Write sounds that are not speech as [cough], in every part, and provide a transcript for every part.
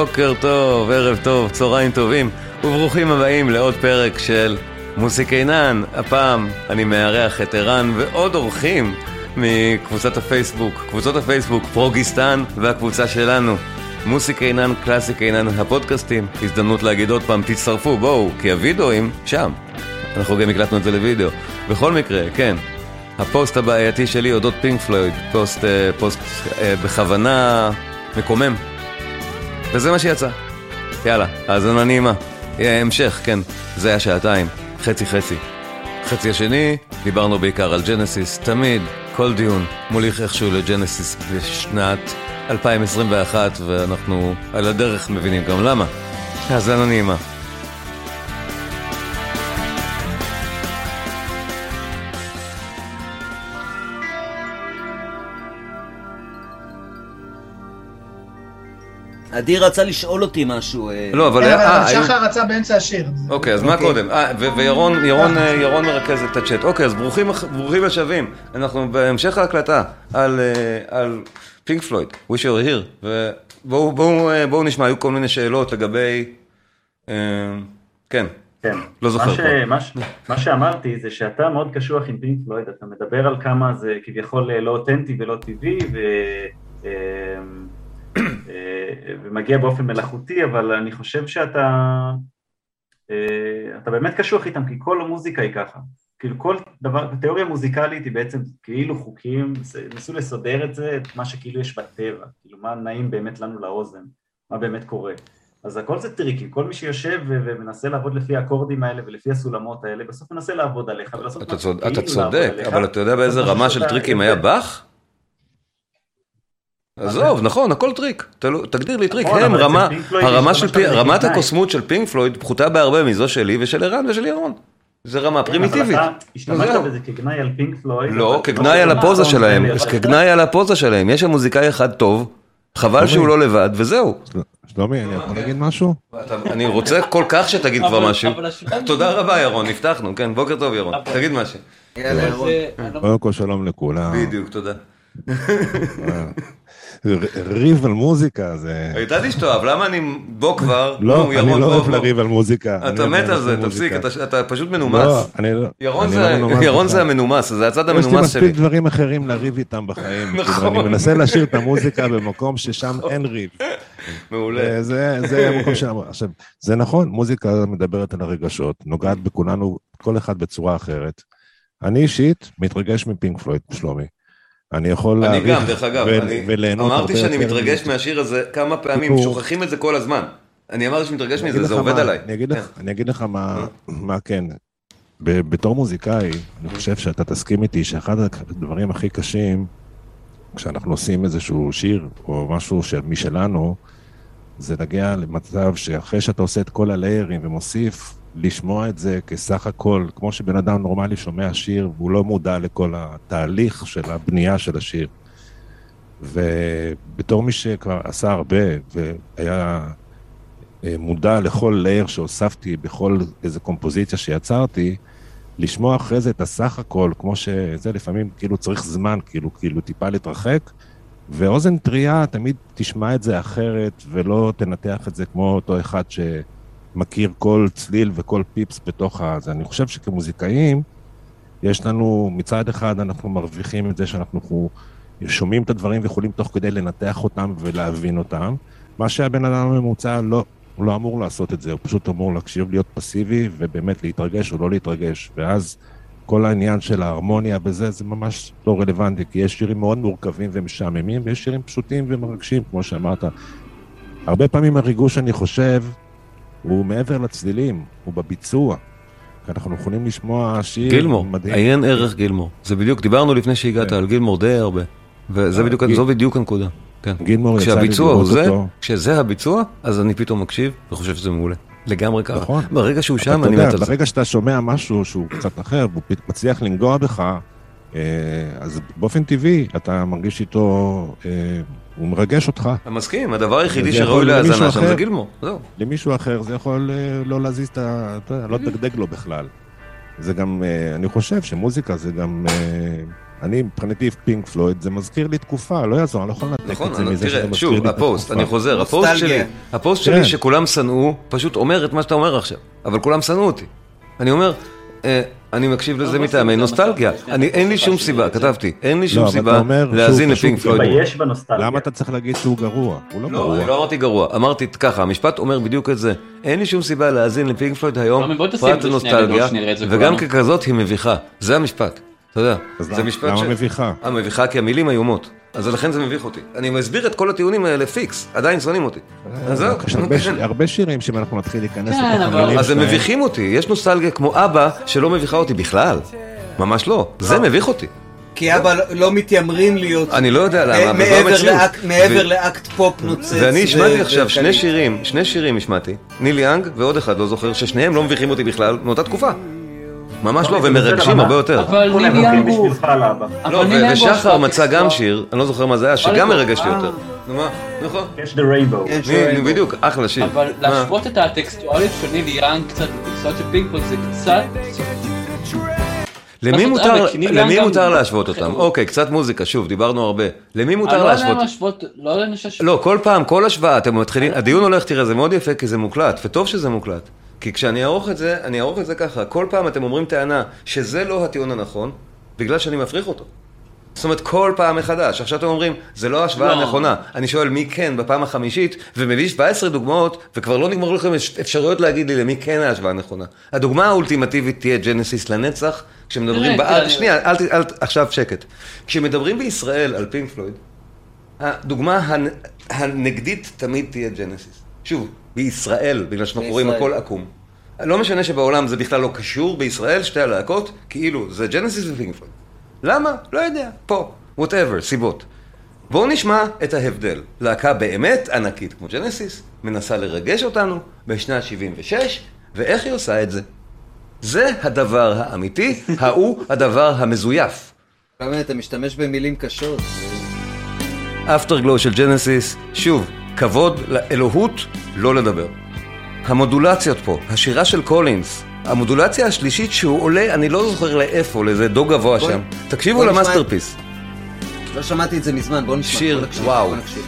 בוקר טוב, ערב טוב, צהריים טובים, וברוכים הבאים לעוד פרק של מוזיקינן. הפעם אני מארח את ערן ועוד אורחים מקבוצת הפייסבוק, קבוצות הפייסבוק פרוגיסטאן והקבוצה שלנו. מוזיקינן, קלאסיקינן, הפודקאסטים. הזדמנות להגיד עוד פעם, תצטרפו, בואו, כי הווידאוים שם. אנחנו גם הקלטנו את זה לוידאו. בכל מקרה, כן, הפוסט הבעייתי שלי אודות פינק פלויד, פוסט, אה, פוסט אה, בכוונה מקומם. וזה מה שיצא. יאללה, האזנה נעימה. יהיה המשך, כן, זה היה שעתיים, חצי חצי. חצי השני, דיברנו בעיקר על ג'נסיס, תמיד, כל דיון מוליך איכשהו לג'נסיס בשנת 2021, ואנחנו על הדרך מבינים גם למה. האזנה נעימה. עדי רצה לשאול אותי משהו. אה, לא, אבל... כן, אבל אה, שחר רצה באמצע השיר. אוקיי, אז מה אוקיי. קודם? אה, וירון ירון, ירון מרכז את הצ'אט. אוקיי, אז ברוכים השבים. אנחנו בהמשך ההקלטה על על פינק פלויד, wish you were here. ובואו בואו, בואו נשמע, היו כל מיני שאלות לגבי... כן, כן. לא זוכר מה, ש... מה, ש... מה שאמרתי זה שאתה מאוד קשוח עם פינק פלויד, אתה מדבר על כמה זה כביכול לא אותנטי ולא טבעי, ו... אה, ומגיע באופן מלאכותי, אבל אני חושב שאתה אה, אתה באמת קשוח איתם, כי כל המוזיקה היא ככה. כאילו כל דבר, תיאוריה מוזיקלית היא בעצם כאילו חוקים, ניסו לסדר את זה, את מה שכאילו יש בטבע, כאילו מה נעים באמת לנו לאוזן, מה באמת קורה. אז הכל זה טריקים, כל מי שיושב ומנסה לעבוד לפי האקורדים האלה ולפי הסולמות האלה, בסוף מנסה לעבוד עליך ולעשות אתה משהו צוד- אתה כאילו צודק, לעבוד עליך. אבל אתה יודע באיזה רמה של טריקים היה באך? עזוב, נכון, הכל טריק. תגדיר לי טריק. נכון, הם, רמה- פינק הרמה של ממש פי- תמיד רמת. הקוסמות של פינק פלויד פחותה בהרבה מזו שלי ושל ערן ושל ירון. זה רמה פרימיטיבית. אבל אתה השתמשת. בזה כגנאי על פינק פלויד. לא, כגנאי על הפוזה שלהם, כגנאי על הפוזה שלהם. יש שם מוזיקאי אחד טוב, חבל שהוא לא לבד, וזהו. שלומי, אני יכול להגיד משהו? אני רוצה כל כך שתגיד כבר משהו. תודה רבה ירון, נפתחנו, כן, בוקר טוב ירון. תגיד משהו. קודם כל שלום לכולם. בדיוק, תודה. ריב על מוזיקה זה... ידעתי שתאהב, למה אני... בוא כבר. לא, אני לא אוהב. לריב על מוזיקה. אתה אוהב מת על זה. תפסיק, אתה- פשוט לא, מנומס. לא... ירון זה- לא המנומס, זה הצד יש לי המנומס שלי. מספיק דברים אחרים לריב איתם בחיים. [laughs] כאילו, נכון. אני מנסה להשאיר את המוזיקה במקום ששם אין ריב. מעולה. זה זה המקום שלנו. עכשיו, זה נכון, מוזיקה מדברת על הרגשות, נוגעת בכולנו, כל אחד בצורה אחרת. אני אישית מתרגש מפינק פלויד, שלומי. אני יכול אני להעריך גם, דרך אגב, אני אמרתי שאני מתרגש מהשיר הזה כמה פעמים. שוכחים את זה כל הזמן. אני אמרתי שאני מתרגש אני מזה, זה עובד עליי. אני אגיד לך- אני אגיד לך מה- כן. בתור מוזיקאי, אני חושב שאתה תסכים איתי שאחד הדברים הכי קשים, כשאנחנו עושים איזשהו שיר או משהו של- משלנו, זה להגיע למצב שאחרי שאתה עושה את כל הליירים ומוסיף, לשמוע את זה כסך הכל, כמו שבן אדם נורמלי שומע שיר והוא לא מודע לכל התהליך של הבנייה של השיר. ובתור מי שכבר עשה הרבה והיה אה, מודע לכל לייר שהוספתי בכל איזה קומפוזיציה שיצרתי, לשמוע אחרי זה את הסך הכל, כמו שזה לפעמים כאילו צריך זמן, כאילו, כאילו טיפה להתרחק, ואוזן טריה תמיד תשמע את זה אחרת, ולא תנתח את זה כמו אותו אחד שמכיר כל צליל וכל פיפס בתוך ה... זה. אני חושב שכמוזיקאים, יש לנו, מצד אחד אנחנו מרוויחים את זה שאנחנו שומעים את הדברים ויכולים תוך כדי לנתח אותם ולהבין אותם, מה שהבן אדם הממוצע לא, הוא לא אמור לעשות את זה, הוא פשוט אמור להקשיב, להיות פסיבי ובאמת להתרגש או לא להתרגש, ואז כל העניין של ההרמוניה בזה, זה ממש לא רלוונטי, כי יש שירים מאוד מורכבים ומשעממים, ויש שירים פשוטים ומרגשים, כמו שאמרת. הרבה פעמים הריגוש, אני חושב, הוא מעבר לצלילים, הוא בביצוע. אנחנו יכולים לשמוע שיר גילמור, מדהים. עיין ערך גילמור. זה בדיוק, דיברנו לפני שהגעת כן. על גילמור די הרבה. וזה אה, בדיוק, גיל- בדיוק הנקודה. כן. גילמור יצא לי לראות זה, אותו. כשזה הביצוע, אז אני פתאום מקשיב וחושב שזה מעולה. לגמרי ככה. נכון. ברגע שהוא שם, אני מת על זה. ברגע שאתה שומע משהו שהוא קצת אחר, והוא מצליח לנגוע בך, אז באופן טבעי אתה מרגיש איתו, אה, הוא מרגש אותך. אני מסכים, הדבר היחידי זה שראוי להאזנה שם. זה גילמור. זהו. למישהו אחר זה יכול אה, לא להזיז את ה... אתה יודע, לא תדגדג לו בכלל. זה גם, אה, אני חושב שמוזיקה זה גם אה, אני מבחינתי פינק פלויד, זה מזכיר לי תקופה, לא יעזור, אני לא יכול לנתק נכון, את זה מזה שזה תראה, מזכיר לי שוב, את הפוסט, התקופה. אני חוזר, הפוסט. שלי, הפוסט כן. שלי שכולם שנאו, פשוט אומר את מה שאתה אומר עכשיו, אבל כולם שנאו אותי. אני אומר, אה, אני מקשיב לזה לא מטעמי את זה נוסטלגיה, אין לי שום סיבה. כתבתי, אין לי לא, שום אבל סיבה להאזין לפינק פלויד. מתבייש בנוסטלגיה. למה אתה צריך להגיד שהוא גרוע? הוא לא לא, גרוע. אני לא אמרתי גרוע, אמרתי ככה, המשפט אומר בדיוק את זה. אין לי שום סיבה להאזין לפינק פלויד היום, פרט לנוסטלגיה, וגם. ככזאת היא מביכה. זה המשפט, אתה יודע. זה למה- משפט למה ש- מביכה? אה, מביכה כי המילים איומות. אז לכן זה מביך אותי. אני מסביר את כל הטיעונים האלה פיקס, עדיין שונאים אותי. אז זהו. יש הרבה שירים שאם אנחנו נתחיל להיכנס כן, לתוך המילים אז הם מביכים אותי, יש נוסטלגיה כמו אבא שלא מביכה אותי בכלל. ממש לא, זה מביך אותי. כי אבא לא- לא מתיימרים להיות אני לא יודע למה, אה, אבל זו המציאות. מעבר לאקט פופ נוצץ. ואני השמעתי עכשיו שני. שירים, שני שירים השמעתי, ניל יאנג ועוד אחד לא זוכר, ששניהם לא מביכים אותי בכלל מאותה תקופה. ממש לא, זה ומרגשים הרבה? יותר. אבל ניל. אבל לא, ושחר השפעה מצא גם טקסטואלית. שיר, אני לא זוכר מה זה היה, שגם מרגש לי אה. יותר. נו מה, נכון. Catch the rainbow. ני- שואל. נו, בדיוק, אחלה שיר. אבל? להשוות את הטקסטואליות של ניל יאנג קצת לקצת של פינק פלויד זה קצת... למי מותר, ניל למי מותר להשוות אותם? אוקיי, קצת מוזיקה, שוב, דיברנו הרבה. למי מותר אני לא יודע להשוות? לא. לא, כל פעם, כל השוואה, אתם מתחילים, הדיון הולך, תראה, זה מאוד יפה כי זה מוקלט, וטוב שזה מוקלט. כי כשאני אערוך את זה, אני אערוך את זה ככה, כל פעם אתם אומרים טענה שזה לא הטיעון הנכון, בגלל שאני מפריך אותו. זאת אומרת, כל פעם מחדש. עכשיו אתם אומרים, זה לא ההשוואה לא. הנכונה. אני שואל מי כן בפעם החמישית, ומביא 17 דוגמאות, וכבר לא נגמרו לכם אפשרויות להגיד לי למי כן ההשוואה הנכונה. הדוגמה האולטימטיבית תהיה ג'נסיס לנצח, כשמדברים תראה, בארץ, תראה, שנייה, אל, ת- אל, ת- עכשיו שקט. כשמדברים בישראל על פינק פלויד, הדוגמה הנ... הנגדית תמיד תהיה ג'נסיס. שוב, בישראל, בגלל שאנחנו. רואים הכל עקום. לא משנה שבעולם זה בכלל לא קשור, בישראל שתי הלהקות, כאילו, זה ג'נסיס ופינק פלויד. למה? לא יודע. פה. whatever, סיבות. בואו נשמע את ההבדל. להקה באמת ענקית כמו ג'נסיס, מנסה לרגש אותנו בשנת 76, ואיך היא עושה את זה? זה הדבר האמיתי, [laughs] ההוא הדבר המזויף. באמת, אתה משתמש במילים קשות. Afterglow של ג'נסיס, שוב, כבוד לאלוהות, לא לדבר. המודולציות פה, השירה של קולינס, המודולציה השלישית שהוא עולה, אני לא זוכר לאיפה, לאיזה דו גבוה בואי- שם. תקשיבו למאסטרפיס. לא שמעתי את זה מזמן, בוא נשמע. שיר, בוא נקשיב, וואו. בוא נקשיב.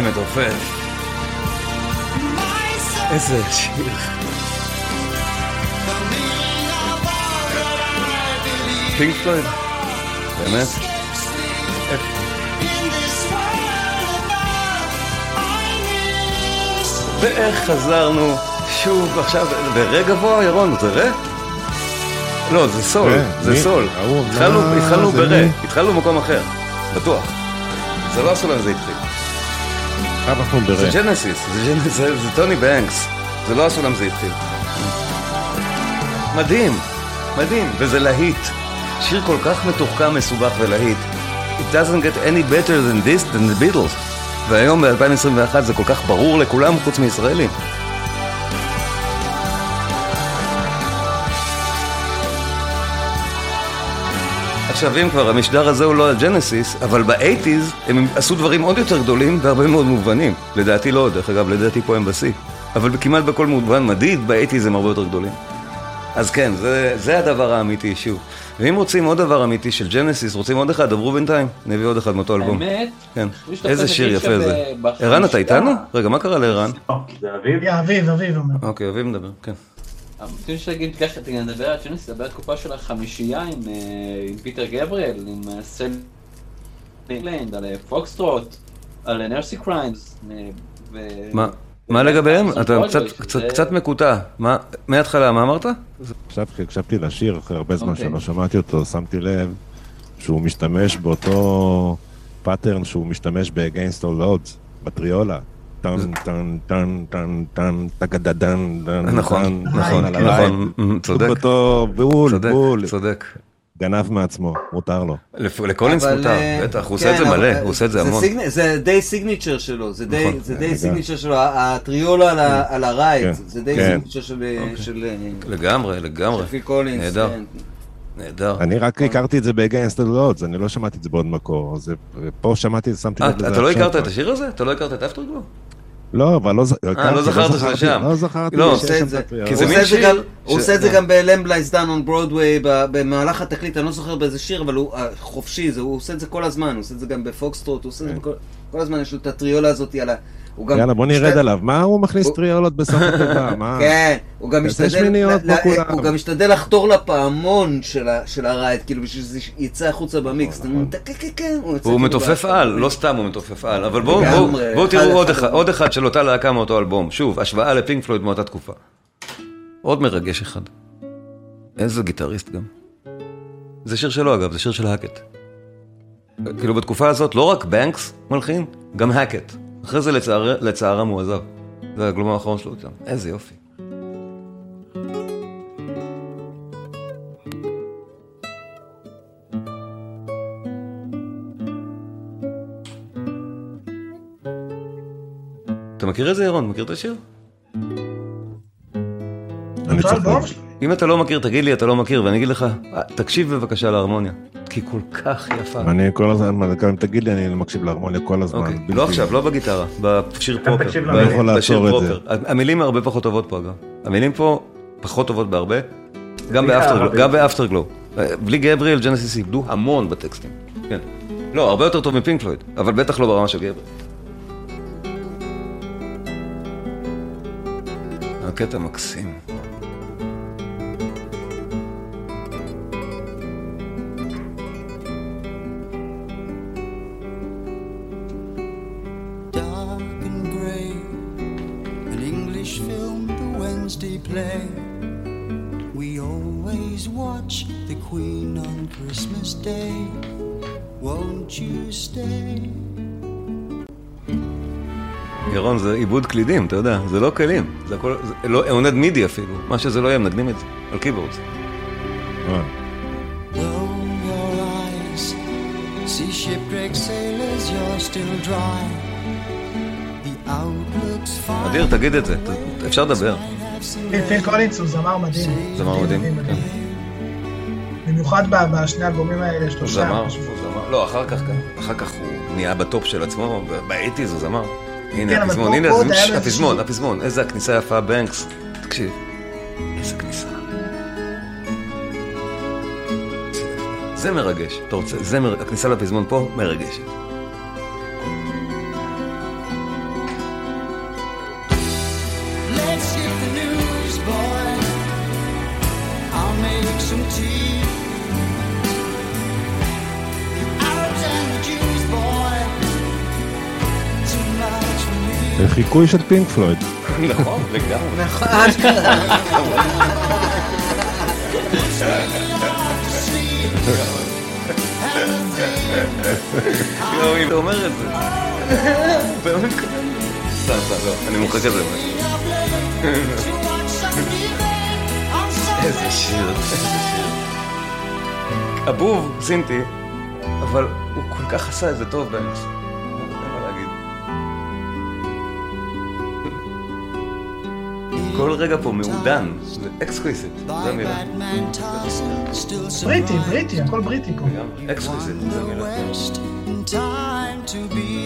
איזה מתופף. איזה שיר. פינק פלויד? באמת? ואיך חזרנו שוב עכשיו, ברגע בוא, ירון, זה רה? לא, זה סול, רה, זה? סול. התחלנו זה ברה? התחלנו במקום אחר, בטוח. זה לא הסול הזה התחיל. זה. ג'נסיס, זה ג'נ- זה זה טוני בנקס, זה לא הסולם זה התחיל. מדהים, מדהים, וזה להיט. שיר כל כך מתוחכם, מסובך ולהיט. It doesn't get any better than this, than the Beatles. והיום ב-2021 זה כל כך ברור לכולם חוץ מישראלים. אם כבר, המשדר הזה הוא לא על ג'נסיס, אבל באייטיז הם עשו דברים עוד יותר גדולים בהרבה מאוד מובנים. לדעתי לא, דרך אגב, לדעתי פה הם בשיא. אבל כמעט בכל מובן מדיד, באייטיז הם הרבה יותר גדולים. אז כן, זה, זה הדבר האמיתי, שוב. ואם רוצים עוד דבר אמיתי של ג'נסיס, רוצים עוד אחד, דברו בינתיים, נביא עוד אחד מאותו אלבום. האמת, כן. איזה שיר יפה זה. ערן, אתה איתנו? רגע, מה קרה לערן? זה אביב. אביב, אביב אומר. אוקיי, אביב מדבר, כן. רציתי שתגיד ככה, נדבר על ג'נסיס, נדבר על תקופה של החמישייה עם, אה, עם פיטר גבריאל, עם אה, Selling, על אה, Foxtrot, על Nursery Cryme. מה? מה לגביהם? אתה קצת- מקוטע. מה- מההתחלה, מה אמרת? עכשיו כשהקשבתי לשיר, אחרי הרבה זמן אוקיי. שלא שמעתי אותו, שמתי לב שהוא משתמש באותו pattern שהוא משתמש ב-Against All Odds, בטריולה. טן, טן, טן, טן, טן, טגדדן, דן, נכון, דן, נכון. נכון, צודק, אותו בול, צודק, בול. צודק. גנב מעצמו, מותר לו. לקולינס מותר, אה, בטח, הוא עושה את כן, זה מלא, אה, הוא עושה את זה המון. זה די signature שלו, זה די- נכון. signature שלו, הטריולה על ה ride, כן, זה די כן. סיגניצ'ר של של, אה, לגמרי, לגמרי. של פיל קולינס. נהדר. כן. נהדר. אני רק הכרתי את זה ב-Against All Odds, אני לא שמעתי את זה בעוד מקור. אז פה שמעתי, שמתי אה, לב לזה אתה לא. הכרת את השיר הזה? אתה לא הכרת את אפטרגלו? לא, אבל לא ז- הכרתי, לא זכרת שזה זכרתי, שם. לא זכרתי לא, שיש שם זה. הוא מין עושה את זה שיר גם- הוא ש- עושה את זה אה. גם ב-Lamblaze Down on Broadway, במהלך התקליט, אני לא זוכר באיזה שיר, אבל הוא אה, חופשי, זה- הוא עושה את זה כל הזמן, הוא עושה את זה גם בפוקסטרוט, הוא עושה את זה בכל... כל הזמן יש לו את הטריולה הזאת על ה... הוא גם... יאללה, בוא נרד עליו. מה הוא מכניס הוא- טריולות בסוף התיבה? מה? [laughs] כן, הוא גם משתדל. הוא גם משתדל לחתור לפעמון של ה- של הרייט, כאילו בשביל שזה יצא החוצה במיקס. נכון. אתה- כן, כן, כן, הוא כאילו מתופף. על, לא סתם הוא מתופף על, אבל בואו תראו עוד אחד של אותה להקה מאותו אלבום. שוב, השוואה לפינק פלויד מאותה תקופה. עוד מרגש אחד. איזה גיטריסט גם. זה שיר שלו אגב, זה שיר של האקט. כאילו בתקופה הזאת לא רק בנקס מלחין, גם האקט. אחרי זה לצער- לצערם הוא עזב. זה האלבום האחרון שלו איתם. איזה יופי. אתה מכיר את זה, ירון? מכיר את השיר? אני צוחק. אם אתה לא מכיר, תגיד לי, אתה לא מכיר, ואני אגיד לך, "אה, תקשיב בבקשה להרמוניה, כי היא כל כך יפה. אני כל הזמן, גם אם תגיד לי, אני מקשיב להרמוניה כל הזמן. אוקיי, בלתי- לא עכשיו, לא בגיטרה, בשיר פרופר. למילים. לא יכול לעצור את פרופר. המילים הרבה פחות טובות פה אגב. המילים פה פחות טובות בהרבה, באפטרגלו. גם באפטרגלו. אה, בלי גבריאל, ג'נסיס איבדו המון בטקסטים. כן. לא, הרבה יותר טוב מפינק פלויד, אבל בטח לא ברמה של גבריאל. הקטע מקסים. Day. Won't you stay? ירון, זה עיבוד קלידים, אתה יודע, זה לא כלים, זה הכל, זה לא, עוד MIDI אפילו, מה שזה לא יהיה, מנגנים את זה, על keyboards. וואו. Though your eyes see shipwrecked sailors, you're still dry. The outlook's fine. אדיר, תגיד את זה, אפשר לדבר. פיל- פיל קולינס הוא זמר מדהים. זמר מדהים, כן. במיוחד בשני האלבומים האלה, או שלושה. זמר, משהו. הוא זמר. לא, אחר כך, כן. אחר כך הוא נהיה בטופ של עצמו, ב- באייטיז הוא זמר. כן, הנה אבל הפזמון, הנה הפזמון. הפזמון, איזה הכניסה יפה, בנקס. תקשיב, איזה כניסה. זה מרגש, אתה רוצה, זה מר... הכניסה לפזמון פה מרגשת. חיקוי של פינק פלויד. נכון, לגמרי. נכון. לא, אם אתה אומר את זה. באמת כזה. סתם, סתם, לא, אני מוחק את זה. איזה שיר, איזה שיר. הבוב, סינטי, אבל הוא כל כך עשה את זה טוב באמצע. כל רגע פה מעודן, זה exquisite, זו המילה. בריטי, בריטי, הכל בריטי פה. exquisite, זו המילה.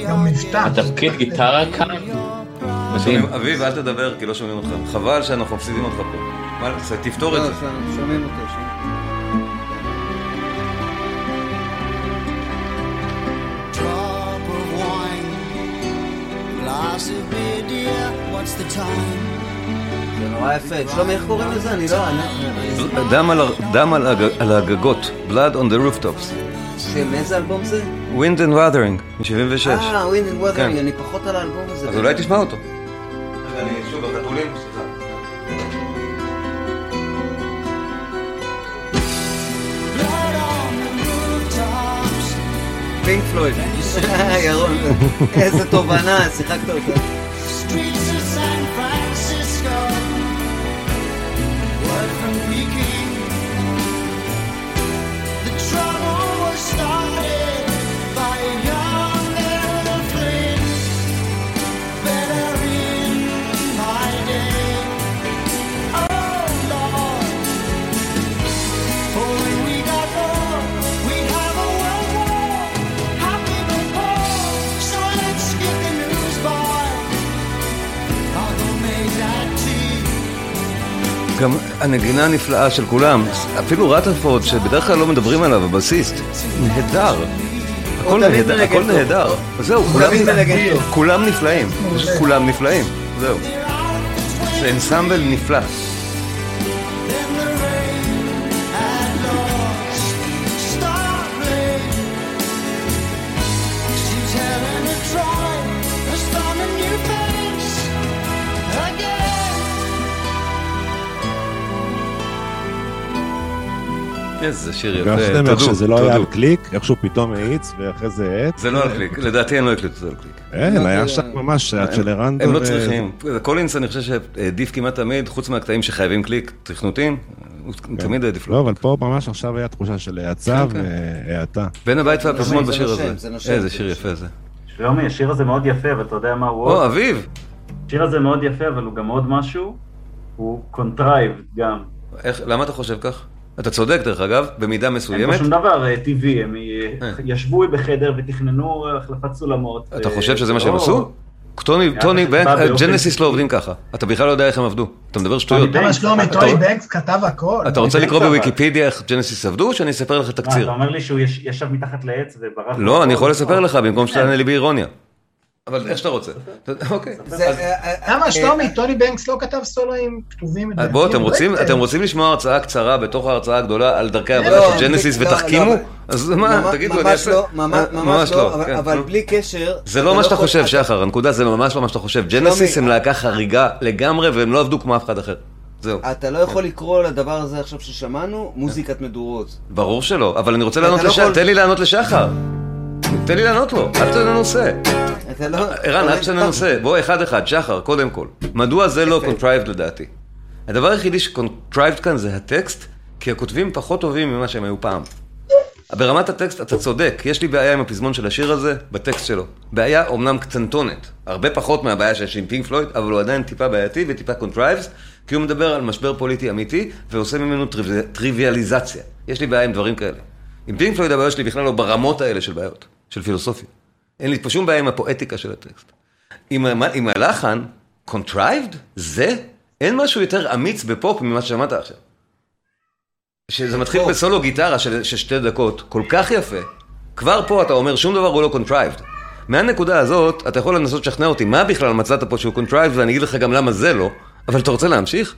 גם מבטא. התפקיד גיטרה כאן? מדהים. אביב, אל תדבר כי לא שומעים אותך. חבל שאנחנו מפסידים אותך פה. מה תעשה? תפתור את לא, זה. שומעים dear. What's the time? זה נורא יפה. שלומי, איך קוראים לזה? אני לא... דם על הגגות, Blood on the rooftops. של איזה אלבום זה? Wind and Wuthering, מ-76. אה, Wind and כן. Wuthering, אני פחות על האלבום הזה. אז אולי תשמע אותו. רגע, אני שוב, החתולים, סליחה. פינק פלויד. [laughs] ירון, איזה תובנה, שיחקת אותה. גם הנגינה הנפלאה של כולם, אפילו רטרפורד, שבדרך כלל לא מדברים עליו, הבסיסט, נהדר. הכל נהדר, הכל. נהדר. זהו, כולם- נפלאים. כולם נפלאים. זהו. זה אנסמבל נפלא. איזה שיר יפה. ואחרי זה אומר טוטו, שזה לא היה על טוטו. קליק, איכשהו פתאום האיץ, ואחרי זה האץ. זה לא על קליק, לדעתי הם לא הקליטו את זה על קליק. אין, היה שם ממש, עד שלרנדו... הם לא צריכים. קולינס אני חושב שהעדיף כמעט תמיד, חוץ מהקטעים שחייבים קליק, תכנותים, הוא תמיד העדיף לא. אבל פה ממש עכשיו היה תחושה של האצה כן, והאטה. בין הבית והפזמון זה בשיר נושם, הזה. איזה שיר יפה זה. שלומי, השיר הזה מאוד יפה, ואתה יודע מה הוא עוד? או, אביב! השיר הזה מאוד יפה, אבל הוא גם עוד משהו, הוא contrived גם. איך- למה אתה חושב כך? אתה צודק דרך אגב, במידה אין מסוימת. פה שום דבר אה, טבעי, הם אה, אה. ישבו בחדר ותכננו החלפת סולמות. אתה חושב שזה מה זה שהם לא- עשו? טוני, טוני, ג'נסיס. לא עובדים ככה. אתה בכלל לא יודע איך הם עבדו. אתה מדבר שטויות. שלומי, אתה- טוני בנקס כתב הכל. אתה רוצה לקרוא. בוויקיפדיה איך ג'נסיס עבדו, או שאני אספר לך תקציר? אתה אומר לי שהוא יש- ישב מתחת לעץ וברח? לא, אני יכול? לספר לך במקום. שתענה לי באירוניה. אבל איך שאתה רוצה. אוקיי. אה, אה, למה אה, שלומי, טוני בנקס לא כתב סולואים כתובים מדויקים? בואו, אתם רוצים, לא אתם רוצים לשמוע הרצאה קצרה בתוך ההרצאה הגדולה על דרכי לא, העבודה של ג'נסיס לא, ותחכימו? לא, אז מה, תגידו, אני אעשה. לא, ממש- אה, ממש לא, אבל- כן, אבל. בלי קשר. זה לא מה שאתה חושב, שחר, הנקודה זה ממש לא מה שאתה חושב. ג'נסיס הם להקה חריגה לגמרי, והם לא עבדו כמו אף אחד אחר. זהו. אתה לא יכול לקרוא לדבר הזה עכשיו ששמענו מוזיקת מדורות. ברור שלא, אבל אני רוצה לענות לא לשחר, תן לי לענות לשחר. תן לי לענות לו, אל תשנה נושא. אתה לא... ערן, אל תשנה נושא. בוא, אחד אחד, שחר, קודם כל. מדוע זה לא contrived לדעתי? הדבר היחידי ש contrived כאן זה הטקסט, כי הכותבים פחות טובים ממה שהם היו פעם. ברמת הטקסט אתה צודק, יש לי בעיה עם הפזמון של השיר הזה, בטקסט שלו. בעיה אומנם קטנטונת, הרבה פחות מהבעיה שיש עם פינק פלויד, אבל הוא עדיין טיפה בעייתי וטיפה contrived, כי הוא מדבר על משבר פוליטי אמיתי, ועושה ממנו טריו... טריוויאליזציה. יש לי בעיה עם דברים כאלה. עם פינק פלויד הבעיה שלי בכלל לא ברמות האלה של בעיות, של פילוסופיה. אין לי פה שום בעיה עם הפואטיקה של הטקסט. עם, ה- עם הלחן, contrived, זה, אין משהו יותר אמיץ בפופ ממה ששמעת עכשיו. שזה מתחיל פופ. בסולו גיטרה של, של שתי דקות, כל כך יפה. כבר פה אתה אומר, שום דבר הוא לא contrived. מהנקודה הזאת, אתה יכול לנסות לשכנע אותי מה בכלל מצאת פה שהוא contrived, ואני אגיד לך גם למה זה לא, אבל אתה רוצה להמשיך?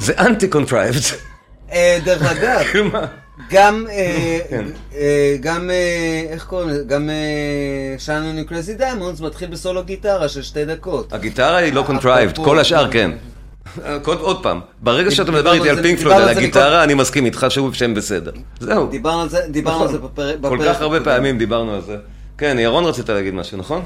זה אנטי contrived. אה, דרך אגב? [laughs] גם, אה, כן. אה, גם, אה, איך קוראים לזה? גם Shine On You Crazy Diamond מתחיל בסולו גיטרה של שתי דקות. הגיטרה היא לא contrived, כל השאר כן. עוד פעם, ברגע שאתה מדבר איתי על פינק פלויד, דיברנו על הגיטרה, אני מסכים איתך שהם בסדר. זהו. דיברנו על זה, זה בפרק. כל כך הרבה. פעמים דיברנו על זה. כן, ירון רצית להגיד משהו, נכון?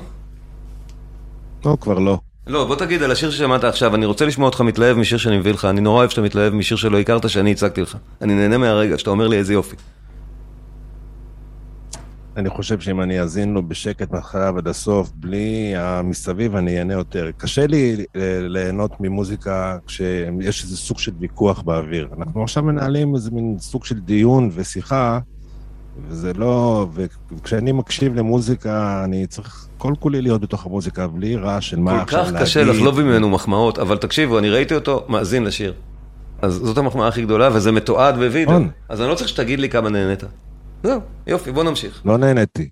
לא, כבר לא. לא, בוא תגיד על השיר ששמעת עכשיו, אני רוצה לשמוע אותך מתלהב משיר שאני מביא לך, אני נורא אוהב שאתה מתלהב משיר שלא הכרת שאני הצגתי לך. אני נהנה מהרגע שאתה אומר לי איזה יופי. אני חושב שאם אני אאזין לו בשקט מההתחלה ועד הסוף, בלי המסביב, אני אהנה יותר. קשה לי אה, ליהנות ממוזיקה כשיש איזה סוג של ויכוח באוויר. אנחנו עכשיו מנהלים איזה מין סוג של דיון ושיחה, וזה לא... וכשאני מקשיב למוזיקה, אני צריך כל כולי להיות בתוך המוזיקה, בלי רעש של מה כל עכשיו כך להגיד. קשה לחלוב ממנו מחמאות, אבל תקשיבו, אני ראיתי אותו מאזין לשיר. אז זאת המחמאה הכי גדולה, וזה מתועד בווידאו. נכון. אז אני לא צריך שתגיד לי כמה נהנית. זהו, יופי, בוא נמשיך. לא נהניתי.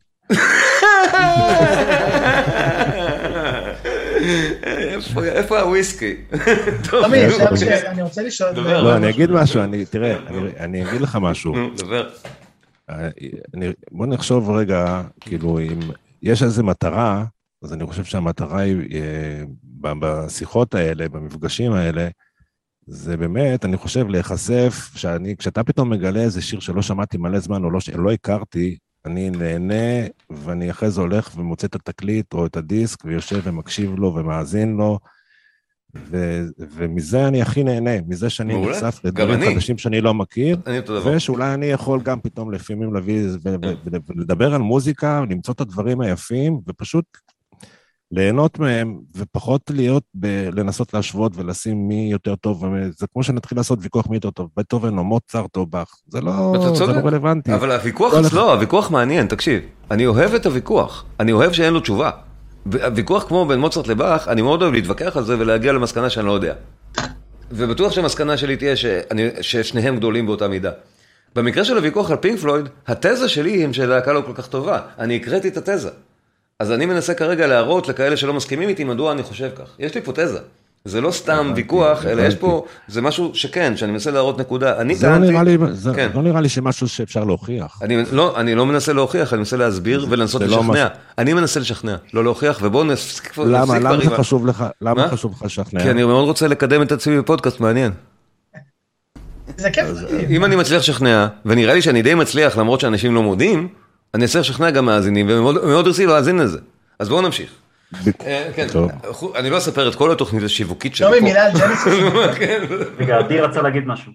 איפה- הוויסקי? [laughs] אני רוצה לשאול... לא, אני אגיד משהו, אני, תראה, אני, אני אגיד לך משהו. נו, דבר. אני, בוא נחשוב רגע, כאילו, אם יש איזו מטרה, אז אני חושב שהמטרה היא, אה, בשיחות האלה, במפגשים האלה, זה באמת, אני חושב, להיחשף, שאני, כשאתה פתאום מגלה איזה שיר שלא שמעתי מלא זמן או לא, לא הכרתי, אני נהנה, ואני אחרי זה הולך ומוצא את התקליט או את הדיסק, ויושב ומקשיב לו ומאזין לו, ו, ומזה אני הכי נהנה, מזה שאני מעולה. נחשף לדברים. חדשים שאני לא מכיר. ושאולי אני יכול גם פתאום לפעמים להביא ולדבר על מוזיקה, למצוא את הדברים היפים, ופשוט ליהנות מהם, ופחות להיות, ב- לנסות להשוות ולשים מי יותר טוב, זה כמו שנתחיל לעשות ויכוח מי יותר טוב, בטהובן או מוצרט או באך, זה לא, זה. לא רלוונטי. אבל הוויכוח כל אצלו, הוויכוח מעניין, תקשיב. אני אוהב את הוויכוח. אני אוהב שאין לו תשובה. הוויכוח כמו בין מוצרט לבאך, אני מאוד אוהב להתווכח על זה ולהגיע למסקנה שאני לא יודע. ובטוח שהמסקנה שלי תהיה שאני, ששניהם גדולים באותה מידה. במקרה של הוויכוח על פינק פלויד, התזה שלי היא שלהקה לא כל כך טובה. אני הקראתי את התזה. אז אני מנסה כרגע להראות לכאלה שלא מסכימים איתי מדוע אני חושב כך. יש לי פה תזה. זה לא סתם ויכוח, אלא יש פה, זה משהו שכן, שאני מנסה להראות נקודה. אני לא טענתי... לי, זה כן. לא נראה לי שמשהו שאפשר להוכיח. אני לא, אני לא מנסה להוכיח, אני מנסה להסביר ולנסות לא לשכנע. אני מנסה לשכנע, לא להוכיח, ובואו נפסיק כבר למה, למה זה עם ה- חשוב לך, למה מה? חשוב לך לשכנע? כי אני מאוד רוצה לקדם את עצמי בפודקאסט מעניין. זה כיף. אם אני מצליח לשכנע, ונראה לי שאני די מצליח למרות שאנשים לא מודים, אני אצליח לשכנע גם מאזינים, ומאוד מאוד רוצים להאזין לזה. אז בואו נמשיך. אה, כן, טוב. אני לא אספר את כל התוכנית השיווקית שלי שלומי. מילה על ג'נסיס. [laughs] רגע, אדיר רצה להגיד משהו.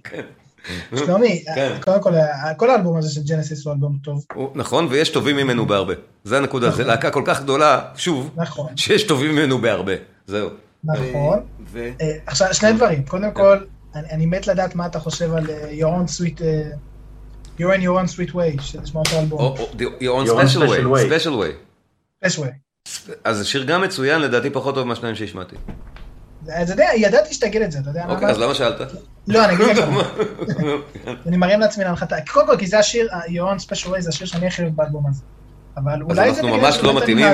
שלומי, כן. קודם כל, כל האלבום הזה של ג'נסיס הוא אלבום טוב. נכון, ויש טובים ממנו בהרבה. זה הנקודה, זו להקה כל כך גדולה, שוב, נכון, שיש טובים ממנו בהרבה. זהו. נכון. ו... אה, עכשיו, שני דברים. קודם כל, אני מת לדעת מה אתה חושב על אה, Your own sweet... אה, You're in your own sweet way, שזה שמו אותו אלבום. You're on special special way, special way. Fresh way. אז השיר גם מצוין, לדעתי פחות טוב מהשניים שהשמעתי. אז אתה יודע, ידעתי שתגיד את זה, אתה יודע אוקיי, למה? אז למה שאלת? לא, אני אגיד לך. [laughs] אני מרים לעצמי להנחתה. קודם כל, כי זה השיר, own special way זה השיר שאני הכי אוהב באלבום הזה. אבל אז אולי זה אנחנו בגלל ממש לא שבאמת אני מתאימים,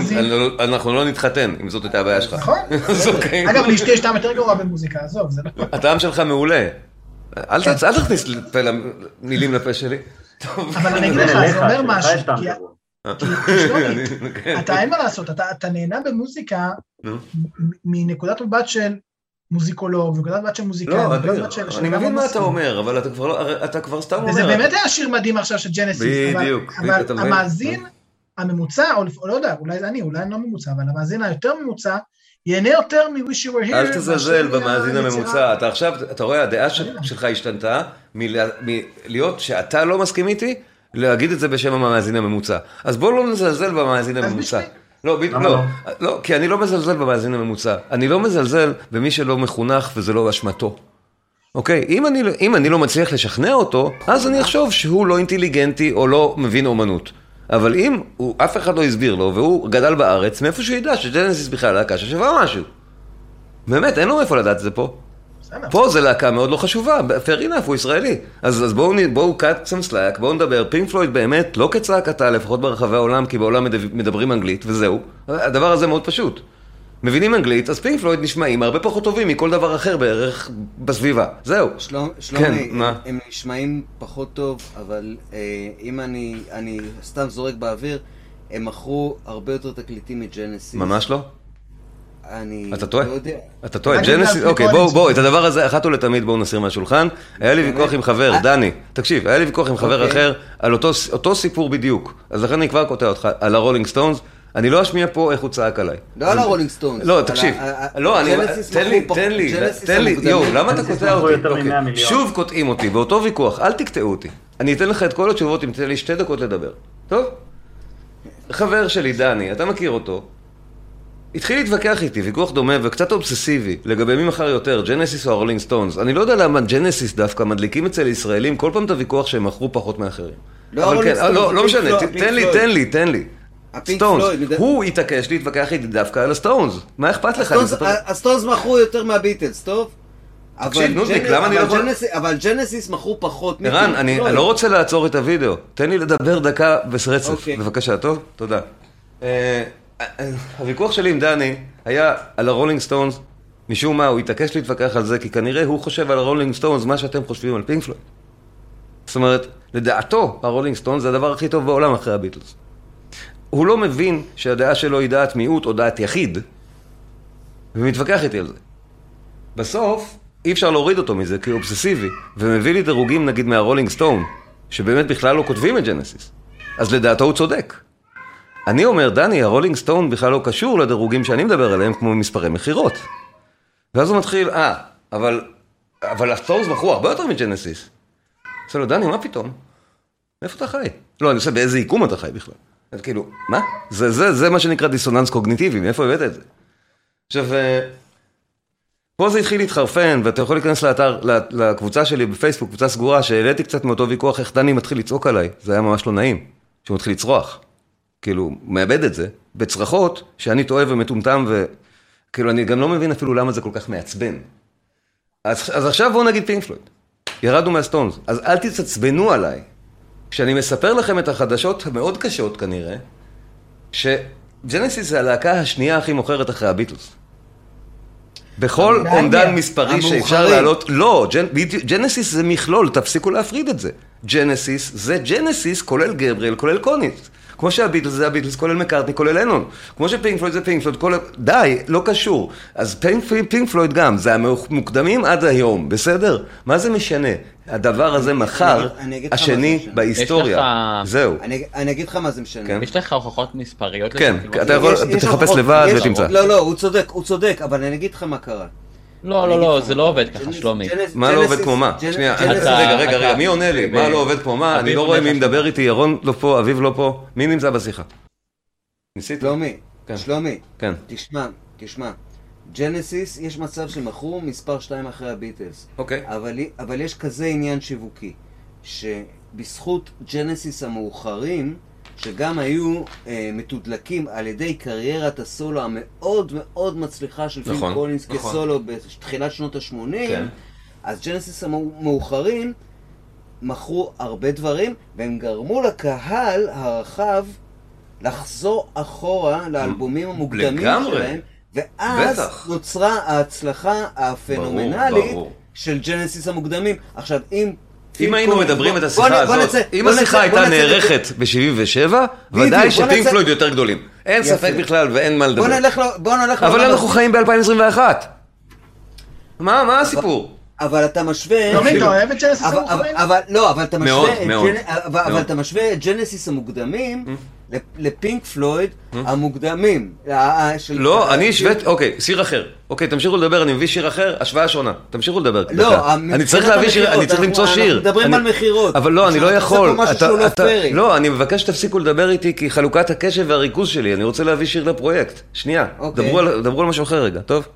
אני- אנחנו לא נתחתן, אם זאת הייתה הבעיה שלך. נכון. [laughs] אז אוקיי. אגב, לאשתי יש טעם יותר גרוע במוזיקה, עזוב, זה לא... הטעם שלך מעולה. אל תצ- אל תכניס מילים לפה שלי. אבל אני אגיד לך, זה אומר משהו, שלומי, אני- כן. אתה אין מה לעשות, אתה, נהנה במוזיקה מנקודת מבט של מוזיקולוג, מנקודת מבט של מוזיקאי, לא, מנקודת אדיר, מבט של... אני מבין מה אתה. אומר, אבל אתה כבר לא, סתם אומר. וזה באמת היה שיר מדהים עכשיו של ג'נסיס. בדיוק, אבל? המאזין הממוצע, או לא יודע, אולי זה אני, אולי אני לא ממוצע, אבל המאזין היותר ממוצע, ייהנה יותר מ-wish you were here. אל תזלזל במאזין. הממוצע, אתה עכשיו, אתה רואה, הדעה של- שלך השתנתה מלה- מלהיות שאתה לא מסכים איתי, להגיד את זה בשם המאזין הממוצע. אז בוא לא נזלזל במאזין אז הממוצע. לא, ב- לא, לא? לא, כי אני לא מזלזל במאזין הממוצע. אני לא מזלזל במי שלא מחונך וזה לא אשמתו. אוקיי? אם אני, אם אני לא מצליח לשכנע אותו, אז אני אחשוב שהוא לא אינטליגנטי או לא מבין אומנות. אבל אם הוא, אף אחד לא הסביר לו, והוא גדל בארץ, מאיפה שהוא ידע שג'נסיס בכלל להקה ששווה משהו. באמת, אין לו מאיפה לדעת את זה פה. פה זה להקה מאוד לא חשובה, fair enough, הוא ישראלי. אז, אז בואו בואו cut some slack, בואו נדבר. פינק פלויד באמת לא כצעקתה, לפחות ברחבי העולם, כי בעולם מדב- מדברים אנגלית, וזהו. הדבר הזה מאוד פשוט. מבינים אנגלית, אז פינק פלויד נשמעים הרבה פחות טובים מכל דבר אחר בערך בסביבה. זהו. שלום- שלומי, כן, מה? הם- הם נשמעים פחות טוב, אבל אה, אם אני אני סתם זורק באוויר, הם מכרו הרבה יותר תקליטים מג'נסיס. ממש לא. אני אתה טועה. לא יודע. אתה טועה, ג'נסיס, אוקיי. בואו, בואו, את הדבר הזה, אחת ולתמיד בואו נסיר מהשולחן. היה לי ויכוח עם חבר, אה. דני, תקשיב, היה לי ויכוח עם חבר אוקיי. אחר על אותו- סיפור בדיוק. אז לכן אני כבר קוטע אותך, על הרולינג סטונס. אני לא אשמיע פה איך הוא צעק עליי. לא על הרולינג סטונס. לא, תקשיב, לא, אני, תן לי, תן לי, תן לי. יואו, למה אתה קוטע אותי? אוקיי. מ-100 מיליון. שוב קוטעים אותי, באותו ויכוח, אל תקטעו אותי. אני אתן לך את כל התשובות אם תיתן לי שתי דקות לדבר. טוב? חבר שלי, דני, אתה מכיר אותו, התחיל להתווכח איתי, ויכוח דומה וקצת אובססיבי, לגבי מי מכר יותר, ג'נסיס או הרולינג סטונס. אני לא יודע למה ג'נסיס דווקא מדליקים אצל ישראלים כל פעם את הוויכוח שהם מכרו פחות מאחרים. לא הרולינג כן, סטונס, לא, לא הפינק משנה, תן לי. תן לי, תן לי. סטונס, הוא התעקש להתווכח איתי דווקא על הסטונס. מה אכפת לך? הסטונס- מכרו יותר מהביטלס, טוב? תקשיב, נודניק, ג'נ- למה אני לא יכול- אבל ג'נסיס מכרו פחות ערן, מפינק אני פלויד. אני לא רוצה לעצור את הוידאו. תן לי לדבר דקה ברצף. אוקיי. בבקשה, טוב? תודה. הוויכוח שלי עם דני היה על הרולינג סטונס. משום מה, הוא התעקש להתווכח על זה, כי כנראה הוא חושב על הרולינג סטונס מה שאתם חושבים על פינק פלויד. זאת אומרת, לדעתו, הרולינג סטונס זה הדבר הכי טוב בעולם אחרי הביטלס. הוא לא מבין שהדעה שלו היא דעת מיעוט או דעת יחיד, ומתווכח איתי על זה. בסוף, אי אפשר להוריד אותו מזה, כי הוא אובססיבי, ומביא לי דירוגים נגיד מהרולינג סטון, שבאמת בכלל לא כותבים את ג'נסיס. אז לדעתו הוא צודק. אני אומר, דני, הרולינג סטון בכלל לא קשור לדירוגים שאני מדבר עליהם, כמו מספרי מכירות. ואז הוא מתחיל, אה, אבל, אבל הסטונס מכרו הרבה יותר מג'נסיס. עושה לו, דני, מה פתאום? מאיפה אתה חי? לא, אני עושה, באיזה יקום אתה חי בכלל? אז כאילו, מה? זה, זה, זה מה שנקרא דיסוננס קוגניטיבי, מאיפה הבאת את זה? עכשיו, אה, פה זה התחיל להתחרפן, ואתה יכול להיכנס לאתר, לקבוצה שלי בפייסבוק, קבוצה סגורה, שהעליתי קצת מאותו ויכוח איך דני מתחיל לצעוק עליי. זה היה ממש לא נעים, שהוא מתחיל לצרוח. כאילו, מאבד את זה, בצרחות, שאני טועה ומטומטם, וכאילו, אני גם לא מבין אפילו למה זה כל כך מעצבן. אז, אז עכשיו בואו נגיד פינק פלויד. ירדנו מהסטונס, אז אל תתעצבנו עליי. כשאני מספר לכם את החדשות המאוד קשות כנראה, שג'נסיס זה הלהקה השנייה הכי מוכרת אחרי הביטלס. בכל. אומדן מספרי שאפשר. להעלות, לא, ג'נסיס זה מכלול, תפסיקו להפריד את זה. ג'נסיס זה ג'נסיס כולל גבריאל, כולל קולינס. כמו שהביטלס זה הביטלס, כולל מקארטני, כולל לנון. כמו שפינק פלויד זה פינק פלויד, כולל... די, לא קשור. אז פינק, פינק פלויד גם, זה המוקדמים עד היום, בסדר? מה זה משנה? הדבר הזה מחר, השני. בהיסטוריה. זהו. אני אני אגיד לך מה זה משנה. כן. יש לך הוכחות מספריות? כן? אתה יכול- יש- יש תחפש לבד ותמצא. לא, לא, הוא צודק, הוא צודק, אבל אני אגיד לך מה קרה. לא, לא, לא, זה לא. עובד ככה, שלומי. מה לא עובד כמו מה? שנייה, רגע, רגע, רגע, מי עונה לי? מה לא עובד כמו מה? אני לא רואה מי מדבר איתי, ירון לא פה, אביב לא פה. מי נמצא בשיחה? ניסיתי. שלומי, כן. שלומי, כן. תשמע, תשמע. ג'נסיס, יש מצב שמכרו מספר 2 אחרי הביטלס. אוקיי. אבל, אבל יש כזה עניין שיווקי, שבזכות ג'נסיס המאוחרים, שגם היו אה, מתודלקים על ידי קריירת הסולו המאוד מאוד מצליחה של נכון, פיל קולינס נכון. כסולו בתחילת שנות ה-80, כן. אז ג'נסיס המאוחרים מכרו הרבה דברים, והם גרמו לקהל הרחב לחזור אחורה לאלבומים המוקדמים לגמרי. שלהם, ואז בטח. נוצרה ההצלחה הפנומנלית ברור. של ג'נסיס המוקדמים. עכשיו, אם... אם היינו מדברים את השיחה הזאת, אם השיחה הייתה נערכת ב-77, בדיוק, ודאי שפינק פלויד יותר גדולים. אין. ספק בכלל ואין מה בוא לדבר. נלך, ל- בוא נלך... אבל לעולם אנחנו. חיים ב-2021. מה, מה הסיפור? אבל אתה משווה... כאילו- אתה אוהב את ג'נסיס אבל- אבל-? אבל לא, אבל אתה משווה... את מאוד, ג'נ- אבל אבל מאוד. אתה משווה את ג'נסיס המוקדמים לפינק פלויד המוקדמים. ה- ה- של- לא, אני השוויתי, אוקיי, שיר אחר. אוקיי, תמשיכו לדבר, אני מביא שיר אחר, השוואה שונה. תמשיכו לדבר. לא, אני צריך להביא שיר, אני צריך אנחנו- למצוא אנחנו שיר. מדברים אני- על מכירות. אבל לא, אני לא יכול. לא. לא, אני מבקש שתפסיקו לדבר איתי, כי חלוקת הקשב והריכוז שלי, אני רוצה להביא שיר לפרויקט. שנייה, אוקיי. דברו על משהו אחר רגע, טוב?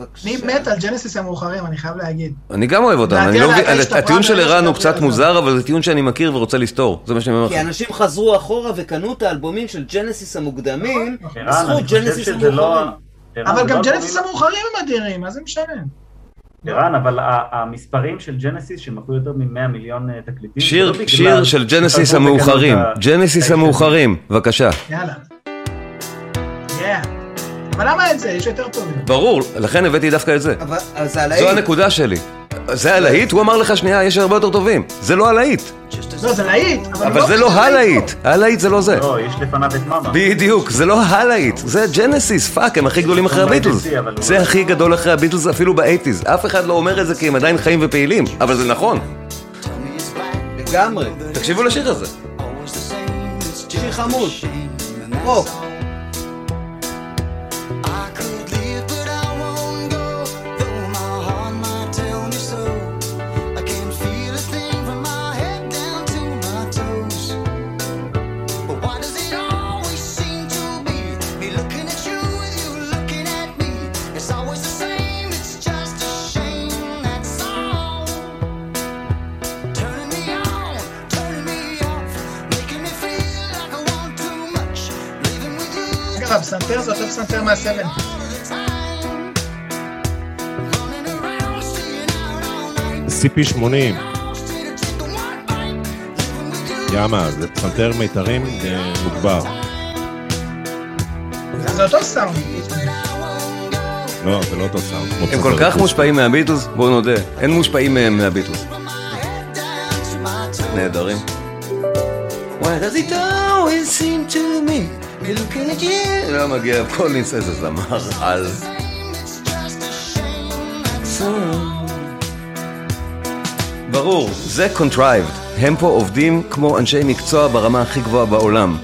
בבקשה. אני מת על ג'נסיס המאוחרים, אני חייב להגיד. אני גם אוהב אותם, אני לא מבין, הטיעון של ערן הוא קצת. מוזר, אבל זה טיעון שאני מכיר ורוצה לסתור, זה מה שאני אומר לך. כי אנשים חזרו אחורה וקנו את האלבומים של ג'נסיס המוקדמים, בזכות ג'נסיס לא... המאוחרים. ערן, אבל גם לא ג'נסיס המאוחרים הם אדירים, מה זה משנה? ערן, אבל המספרים של ג'נסיס שמכרו יותר מ-100 מיליון אה, תקליטים, שיר, לא שיר של ג'נסיס המאוחרים, ג'נסיס המאוחרים, בבקשה. יאללה. אבל למה את זה? יש יותר טובים. ברור, לכן הבאתי דווקא את זה. אבל זה הלהיט. זו הנקודה שלי. זה הלהיט, הוא אמר לך שנייה, יש הרבה יותר טובים. זה לא הלהיט. לא, זה להיט, אבל לא זה לא הלהיט. הלהיט זה לא זה. לא, יש לפניו את מאמה. בדיוק, זה לא הלהיט, זה ג'נסיס, fuck, הם הכי גדולים אחרי לא הביטלס. זה הכי גדול אחרי הביטלס אפילו באייטיז. אף אחד לא אומר את זה כי הם עדיין חיים ופעילים, אבל זה נכון. לגמרי. תקשיבו לשיר הזה. שיר חמוד. רוק. הפסנתר זה אותו פסנתר מה-70. CP80, יאמה, זה פסנתר מיתרים אה, מוגבר. זה אותו סאונד. לא, זה לא אותו סאונד. הם כל כך. מושפעים מהביטלס, בואו נודה, אין מושפעים מהם מהביטלס. נהדרים. Why does it always seem to me looking at you לא מגיע קולינס איזה זמר על. ברור, זה contrived. הם פה עובדים כמו אנשי מקצוע ברמה הכי גבוהה בעולם.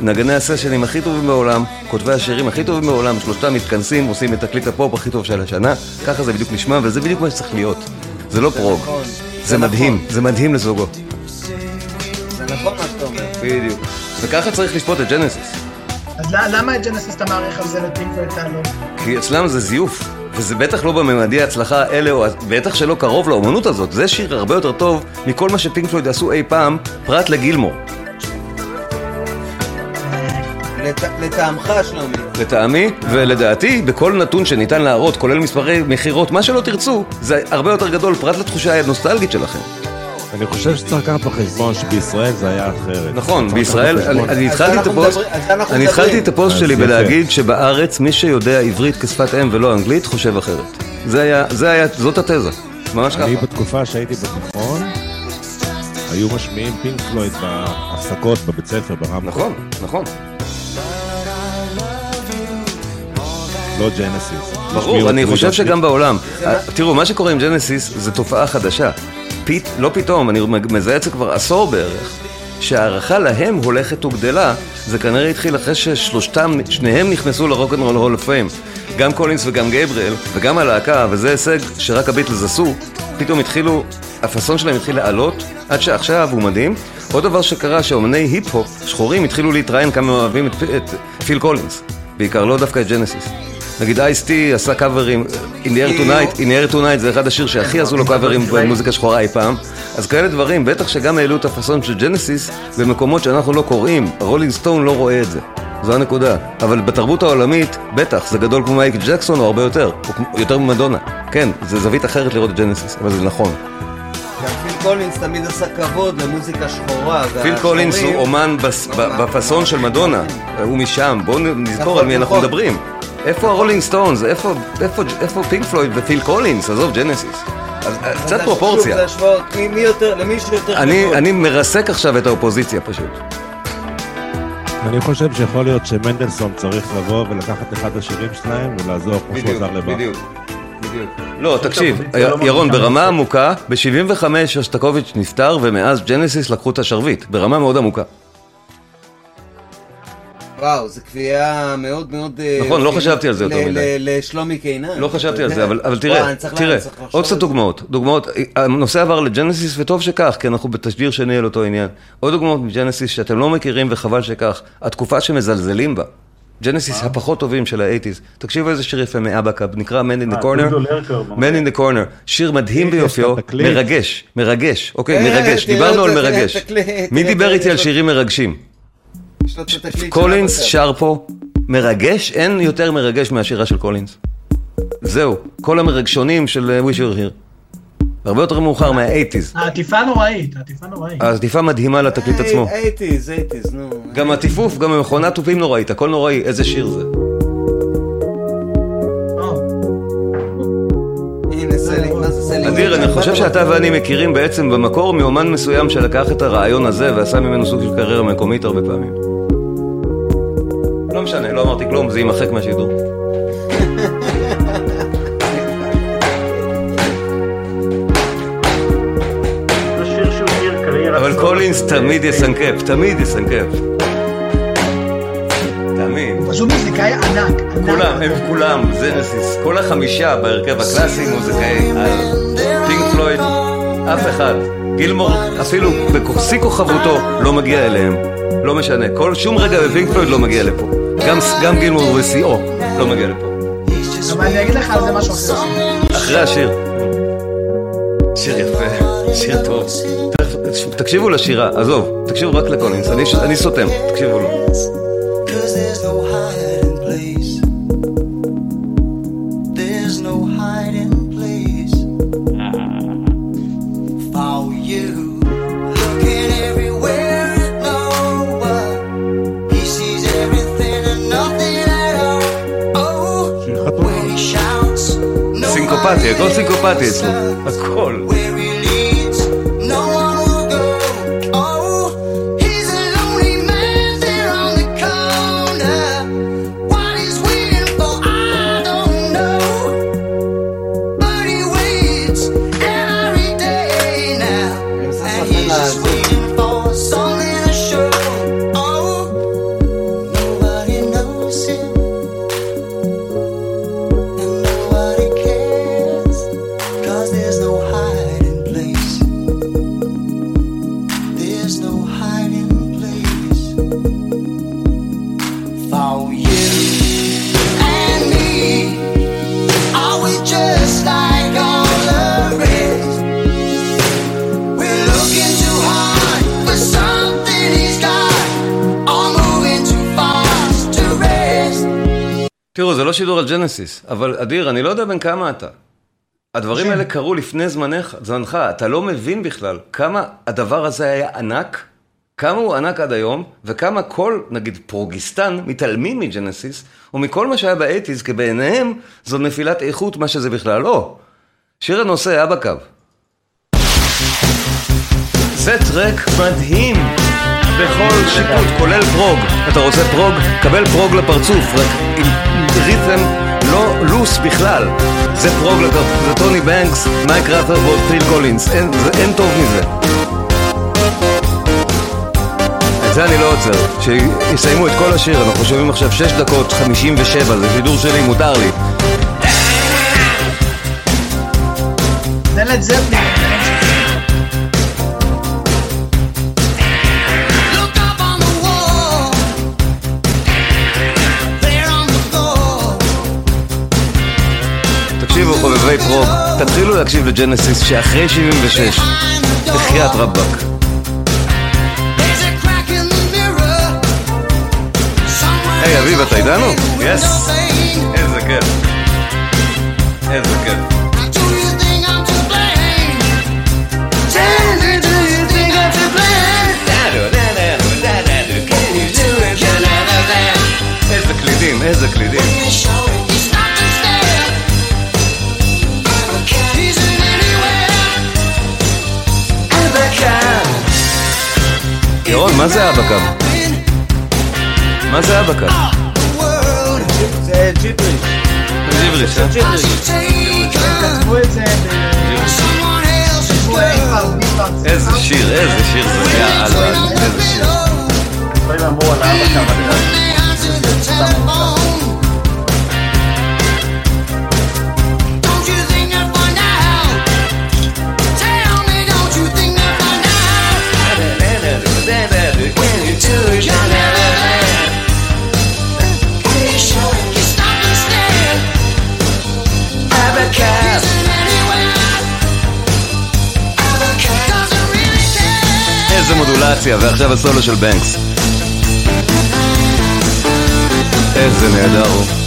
נגני הסשנים הכי טובים בעולם, כותבי השירים הכי טובים בעולם, שלושתם מתכנסים, עושים את תקליט הפופ הכי טוב של השנה, ככה זה בדיוק נשמע, וזה בדיוק מה שצריך להיות. זה לא פרוג, נכון, זה מדהים, נכון. זה מדהים לסוגו. זה נכון מה שאתה אומר. בדיוק. וככה צריך לשפוט את ג'נסיס. אז למה את ג'נסיס אתה מעריך על זה ואתה לא? כי אצלם זה זיוף, וזה בטח לא בממדי ההצלחה האלה, או בטח שלא קרוב לאומנות הזאת. זה שיר הרבה יותר טוב מכל מה שפינק פלויד עשו אי פעם, פרט לגילמור. לט- לטעמך, שלומי. לטעמי, ולדעתי, בכל נתון שניתן להראות, כולל מספרי מכירות, מה שלא תרצו, זה הרבה יותר גדול, פרט לתחושה הנוסטלגית שלכם. אני חושב שצריך לקחת בחשבון שבישראל זה היה אחרת. נכון, בישראל, אני. אני התחלתי את הפוסט, אני התחלתי. את הפוסט שלי. בלהגיד שבארץ מי שיודע עברית כשפת אם ולא אנגלית, חושב אחרת. זה היה, זה היה, זאת התזה. ממש אני ככה. בתקופה שהייתי בתיכון, היו משמיעים פינק פלויד בהפסקות בבית ספר ברמקול. נכון, נכון. לא ג'נסיס. ברור, אני חושב שגם בעולם. תראו, מה שקורה עם ג'נסיס זה תופעה חדשה. פית, לא פתאום, אני מזהה את זה כבר עשור בערך, שההערכה להם הולכת וגדלה, זה כנראה התחיל אחרי ששלושתם, שניהם נכנסו ל Rock 'n' Roll Hall of Fame. גם קולינס וגם גבריאל, וגם הלהקה, וזה הישג שרק הביטלס עשו, פתאום התחילו, הפאסון שלהם התחיל לעלות, עד שעכשיו הוא מדהים. עוד דבר שקרה, שאומני היפ-הופ שחורים התחילו להתראיין כמה אוהבים את, את פיל קולינס, בעיקר לא דווקא את ג'נסיס. נגיד Ice-T עשה קאברים, In the Air Tonight, In the Air Tonight זה אחד השירים שהכי עשו לו קאברים במוזיקה שחורה אי פעם. אז כאלה דברים, בטח שגם העלו את הפאסון של ג'נסיס במקומות שאנחנו לא קוראים, הרולינג סטון לא רואה את זה. זו הנקודה, אבל בתרבות העולמית, בטח, זה גדול כמו מייקל ג'קסון או הרבה יותר, או יותר ממדונה. כן, זה זווית אחרת לראות את ג'נסיס, אבל זה נכון. גם פיל קולינס תמיד עשה כבוד למוזיקה שחורה. פיל קולינס הוא אומן בפאסון של מדונה, הוא משם, בואו נזכור על מי אנחנו נכון. מדברים. איפה הרולינג סטונס? איפה- פינק פלויד ופיל קולינס? עזוב, ג'נסיס. אז, אה, זה קצת שוב, פרופורציה. זה השוואות, מי- יותר, למי שיותר אני כבוד. אני מרסק עכשיו את האופוזיציה פשוט. אני חושב שיכול להיות שמנדלסון צריך לבוא ולקחת אחד השירים שלהם ולעזור כמו שהוא עזר לבאך. לא, תקשיב, לא ירון, ברמה. עמוקה, ב-75 שוסטקוביץ' נפטר, ומאז ג'נסיס לקחו את השרביט, ברמה מאוד עמוקה. וואו, זו קביעה מאוד מאוד... אה, נכון, לא חשבתי על זה יותר ל- מדי. לשלומי קינן. לא חשבתי על זה. אבל, תראה, אני צריך לה- תראה, עוד קצת. דוגמאות. דוגמאות, הנושא עבר לג'נסיס, וטוב שכך, כי אנחנו בתשדיר שני על אותו עניין. עוד דוגמאות מג'נסיס שאתם לא מכירים, וחבל שכך. התקופה שמזלזלים בה. ג'נסיס הפחות טובים של האייטיז. תקשיבו איזה שיר יפה מ-Abacab, נקרא Man in the אה, Corner. ממש. Man in the Corner. שיר מדהים ביופיו. מרגש, מרגש. אוקיי, אה, מרגש, דיברנו על מרגש. מי דיבר איתי על. שירים מרגשים? קולינס שר פה, מרגש, אין יותר מרגש מהשירה של קולינס. זהו, כל המרגשונים של אה, We Sure Here. הרבה יותר מאוחר מה-80's. העטיפה נוראית, העטיפה נוראית. העטיפה מדהימה לתקליט עצמו. אייטיז, אייטיז, נו. גם הטיפוף, גם המכונת תופים נוראית, הכל נוראי, איזה שיר זה. אה. אדיר, אני חושב שאתה ואני מכירים בעצם במקור מאומן מסוים שלקח את הרעיון הזה ועשה ממנו סוג של קריירה מקומית הרבה פעמים. לא משנה, לא אמרתי כלום, זה יימחק מהשידור. אבל. קולינס תמיד יסנקף, תמיד יסנקף. תמיד. פשוט מוזיקאי. ענק. כולם, הם כולם, זנסיס, כל החמישה בהרכב הקלאסי מוזיקאי על פינק פלויד, אף אחד. גילמור אפילו בשיא כוכבותו לא מגיע אליהם, לא משנה, כל שום רגע בפינק פלויד לא מגיע לפה. גם, גם גילמור בשיאו לא מגיע לפה. אבל אני אגיד לך על זה משהו אחר. אחרי השיר. שיר יפה, שיר טוב. תקשיבו לשירה, עזוב, תקשיבו רק לקולינס, אני, אני סותם, תקשיבו לו. Psicopatia, con psicopatia. שידור על ג'נסיס, אבל אדיר, אני לא יודע בן כמה אתה. הדברים כן. האלה קרו לפני זמנך, זמנך, אתה לא מבין בכלל כמה הדבר הזה היה ענק, כמה הוא ענק עד היום, וכמה כל, נגיד, פרוגיסטים מתעלמים מג'נסיס, ומכל מה שהיה באייטיז, כי בעיניהם זו נפילת איכות, מה שזה בכלל לא. שיר הנושא Abacab. זה טרק מדהים בכל שיפוט, כולל פרוג. אתה רוצה פרוג? קבל פרוג לפרצוף, רק עם rhythm לא לוס בכלל. זה פרוג לטוב, זה טוני בנקס, מייק רת'רפורד פיל קולינס, אין, אין טוב מזה. את זה אני לא עוצר. שיסיימו את כל השיר, אנחנו שומעים עכשיו 6 דקות 57, זה שידור שלי, מותר לי. זה לד זפלין. חובבי פרוג, תתחילו להקשיב לג'נסיס שאחרי 76, בחייאת רבאק. היי אביב, אתה איתנו? יס. איזה כיף. איזה כיף. איזה קלידים, איזה קלידים. ירון, מה זה היה בקו? מה זה היה בקו? World זה ג'יבריש. ג'יבריש, אה? ג'יבריש. כתבו את זה. איזה שיר, איזה שיר זה, יאללה, איזה שיר. איזה מודולציה, ועכשיו הסולו של בנקס. איזה נהדר. הוא.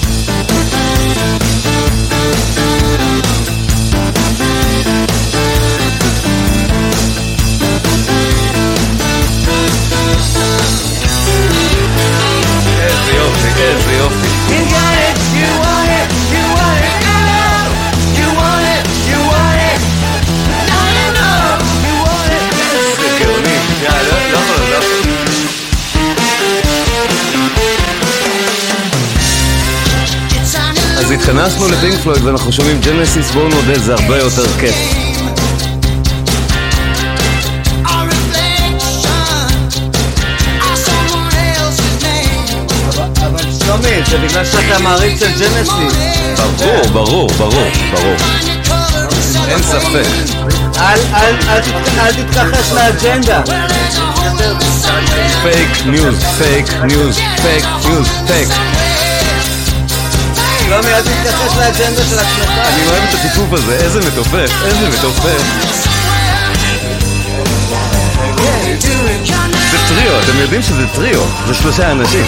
התכנסנו לפינק פלויד ואנחנו שומעים ג'נסיס, בואו נודה, זה הרבה יותר כיף. שלומי, זה בגלל שאתה מעריץ של ג'נסיס. ברור, ברור, ברור, ברור. אין ספק. אל- אל- אל תת- אל תתכחש לאג'נדה. פייק ניוז, פייק ניוז, פייק ניוז, פייק. שלומי, אל תתכחש לאג'נדה של עצמך. אני אוהב את הטיפוף הזה, איזה מתופף, איזה מתופף. זה טריו, אתם יודעים שזה טריו, זה שלושה אנשים.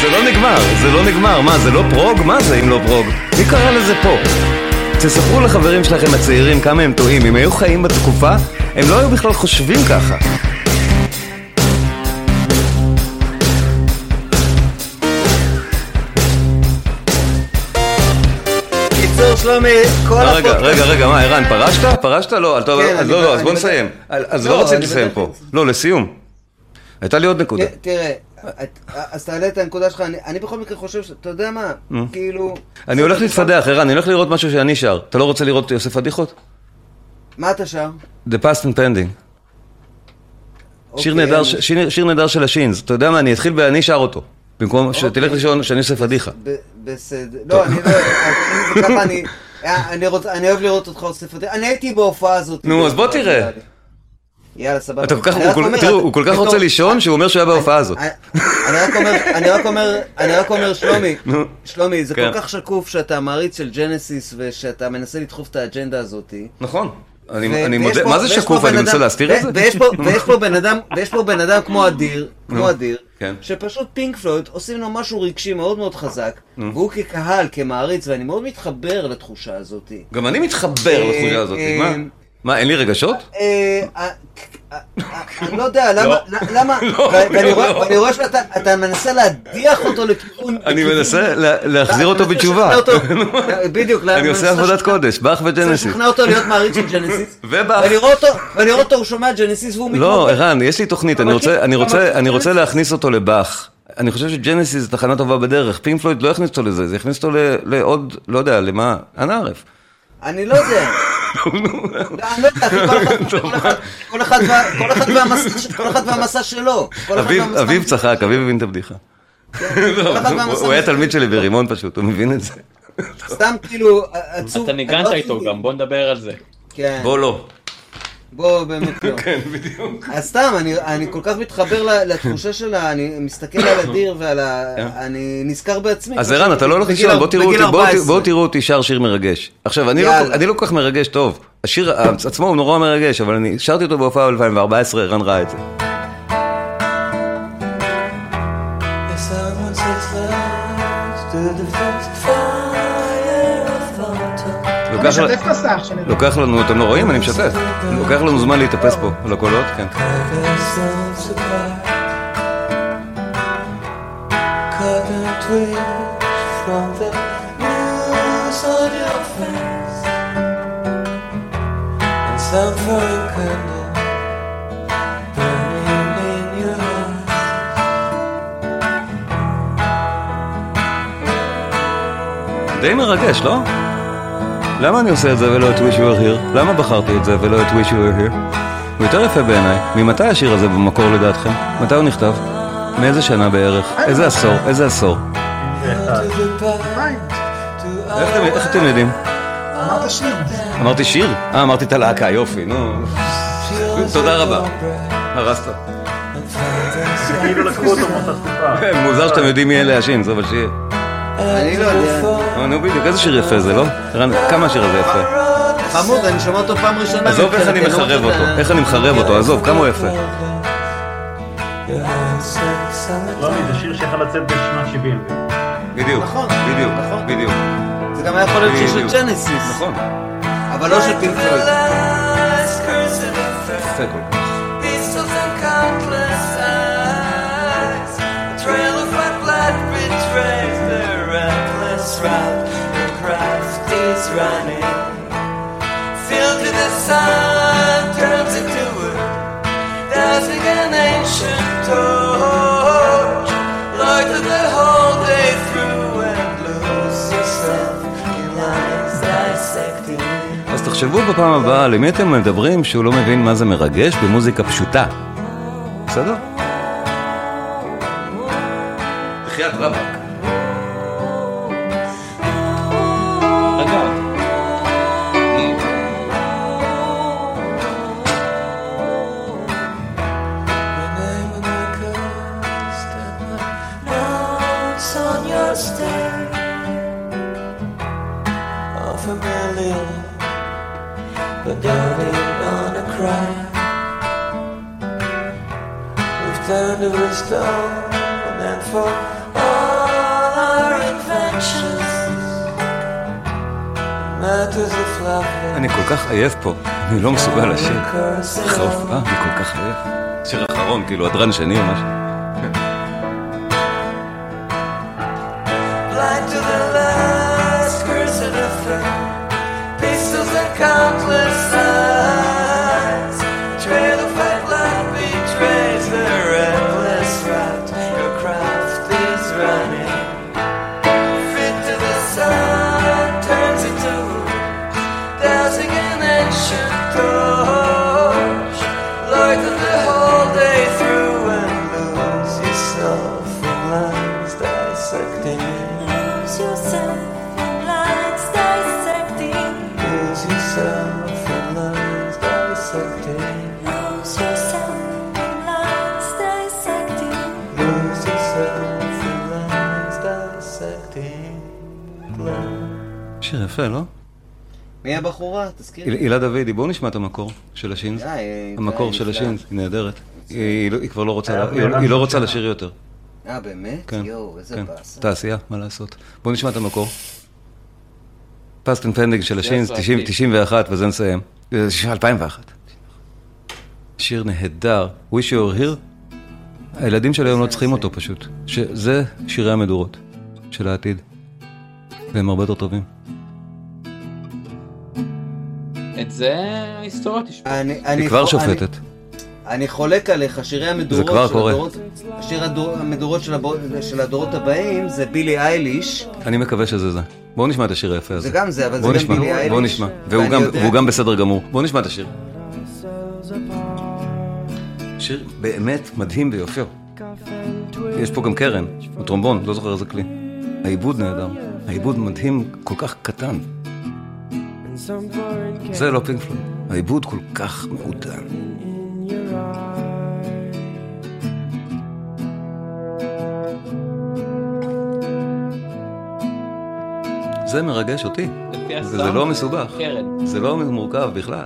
זה לא נגמר, זה לא נגמר, מה זה לא פרוג? מה זה אם לא פרוג? מי קרא לזה פופ? תספרו לחברים שלכם הצעירים כמה הם טועים, אם היו חיים בתקופה, הם לא היו בכלל חושבים ככה. שלומי, כל רגע, הפודקאסט- רגע, רגע, מה, ערן, פרשת? פרשת? לא, אתה- כן, אז אני לא, ב- לא, אז אני בוא נסיים. אז לא, לא רציתי לסיים פה. לא, לסיום. הייתה לי עוד נקודה. תראה, אז תעלה את הנקודה שלך, אני- בכל מקרה חושב ש... אתה יודע מה, כאילו... אני הולך להתפדח, ערן, אני הולך לראות משהו שאני שר. אתה לא רוצה לראות יוסף פדיחות? מה אתה שר? The Past and Pending. שיר אוקיי, נהדר של השינס. אתה יודע מה, אני אתחיל ואני שר אותו. במקום שתלך לישון שאני עושה פדיחה. בסדר. לא, אני לא... אם זה ככה, [laughs] אני... אוהב לראות אותך עושה פדיחה. אני הייתי בהופעה הזאת. נו, אז בוא תראה. יאללה, סבבה. אתה כל כך, הוא אומר, תראו, הוא כל כך רוצה לישון שהוא אומר שהוא היה בהופעה הזאת. אני רק אומר, אני רק אומר, אני רק אומר, שלומי. שלומי, זה כן. כל כך שקוף שאתה מעריץ של ג'נסיס ושאתה מנסה לדחוף את האג'נדה הזאתי. נכון. אני אני מודה, מה זה שקוף? אני מנסה להסתיר את זה? [laughs] ויש פה- בן אדם, ויש פה בן אדם כמו אדיר, כמו אדיר, כן. שפשוט פינק פלויד עושים לו משהו רגשי מאוד מאוד חזק, והוא כקהל, כמעריץ, ואני מאוד מתחבר לתחושה הזאתי. גם אני מתחבר אה, לתחושה הזאת. אה, מה? מה, אין לי רגשות? אה, אה, אה, אני לא יודע, למה, למה, לא, ו- ואני לא, רואה- לא. שאתה אתה מנסה להדיח אותו לכיוון... אני מנסה לה- להחזיר אותו בתשובה. [laughs] בדיוק, אני עושה עבודת קודש, באך וג'נסיס. לשכנע אותו להיות מעריץ של ג'נסיס. [laughs] ובאך. ואני רואה אותו, ואני רואה אותו, הוא שומע ג'נסיס והוא מתמודד. לא, ערן, יש לי תוכנית, אני רוצה-? להכניס אותו לבאך. אני חושב שג'נסיס זה תחנה טובה בדרך. פינק פלויד לא יכניס אותו לזה, זה יכניס אותו לעוד, לא יודע, למה? אנא ערף. אני לא יודע. לא, כל אחד- כל אחד- כל אחד וה- כל אחד והמסע שלו. אביב- צחק, אביב הבין את הבדיחה. אחד הוא- היה. תלמיד שלי ברימון פשוט, הוא מבין את זה. סתם כאילו עצוב. אתה ניגנת איתו גם, בוא נדבר על זה. כן. בוא לא. בוא באמת לא. [laughs] כן, בדיוק. אז סתם, אני, אני כל כך מתחבר לתחושה שלה, אני מסתכל על אדיר ועל ה... אני נזכר בעצמי. אז ערן, אתה לא הולך לישון, בוא תראו אותי, בואו- 14. בואו תראו אותי שר שיר מרגש. עכשיו, אני לא-. אני לא כל כך מרגש טוב. השיר עצמו הוא נורא מרגש, אבל אני שרתי אותו בהופעה ב-2014, ערן ראה את זה. משתף מסך. לוקח לנו, אתם לא רואים? אני משתף. לוקח לנו זמן להתאפס פה על הקולות, כן. די מרגש, לא? למה אני עושה את זה ולא את Wish You Were Here? למה בחרתי את זה ולא את Wish You Were Here? הוא יותר יפה בעיניי. ממתי השיר הזה במקור לדעתכם? מתי הוא נכתב? מאיזה שנה בערך? איזה עשור? איזה עשור? איך אתם- איך אתם יודעים? אמרת שיר. אמרתי שיר? אה, אמרתי את הלהקה, יופי, נו. תודה רבה. הרסת. כאילו לקחו אותו מאותה תקופה. מוזר שאתם יודעים מי אלה השין, זה אבל שיר. אני לא יודע. נו בדיוק, איזה שיר יפה זה, לא? כמה השיר הזה יפה? חמוד, אני שומע אותו פעם ראשונה. עזוב איך אני מחרב אותו, איך אני מחרב אותו, עזוב, כמה הוא יפה. לא, זה שיר שיכול לצאת בשנת 70. בדיוק, נכון, בדיוק, נכון. בדיוק. זה גם היה יכול להיות שיר. של ג'נסיס. נכון. אבל לא של פינק פלויד. יפה כל כך. Sun turns into wood, dancing an ancient torch, lighted the whole day through and lose yourself in lines dissecting. אז תחשבו בפעם הבאה למי אתם מדברים שהוא לא מבין מה זה מרגש במוזיקה פשוטה. בסדר? בחייאת רבאק. But don't gonna cry. We've turned to a stone and for all our inventions, matters of love. אני כל כך עייף פה, אני לא מסוגל לשיר. אחרי הופעה, אני כל כך עייף. שיר אחרון, כאילו הדרן שני או משהו. הבחורה? תזכיר לי. הילה דוידי, בואו נשמע את המקור של השינס. אה, אה, המקור של. השינס, היא נהדרת. היא לא- היא כבר לא רוצה, היה לה- היא- לא רוצה. לשיר יותר. אה, באמת? כן, יואו, איזה כן. באסה. תעשייה, מה לעשות. בואו נשמע את המקור. Past and Pending של השינס, Yes, 90 right. 91, וזה נסיים. אה, 2001. שיר נהדר. wish you were here. הילדים של היום לא צריכים אותו פשוט. שזה שירי המדורות של העתיד. והם הרבה יותר טובים. את זה ההיסטוריה תשפוט. אני- אני היא כבר שופטת. אני חולק עליך, שירי המדורות של קורה. הדורות, השיר הדור, המדורות של, הדורות הבאים זה בילי אייליש, אני מקווה שזה זה. בואו נשמע את השיר היפה הזה. זה גם זה, אבל זה גם בילי אייליש. בואו נשמע. והוא גם- יודע- והוא גם בסדר גמור. בואו נשמע את השיר. שיר באמת מדהים ביופיו. יש פה גם קרן, או טרומבון, לא זוכר איזה כלי. העיבוד נהדר. העיבוד מדהים, כל כך קטן. זה לא פינק פלויד. העיבוד כל כך מעודן. זה מרגש אותי. הסאונד, לא מסובך. קרן. זה לא מורכב בכלל.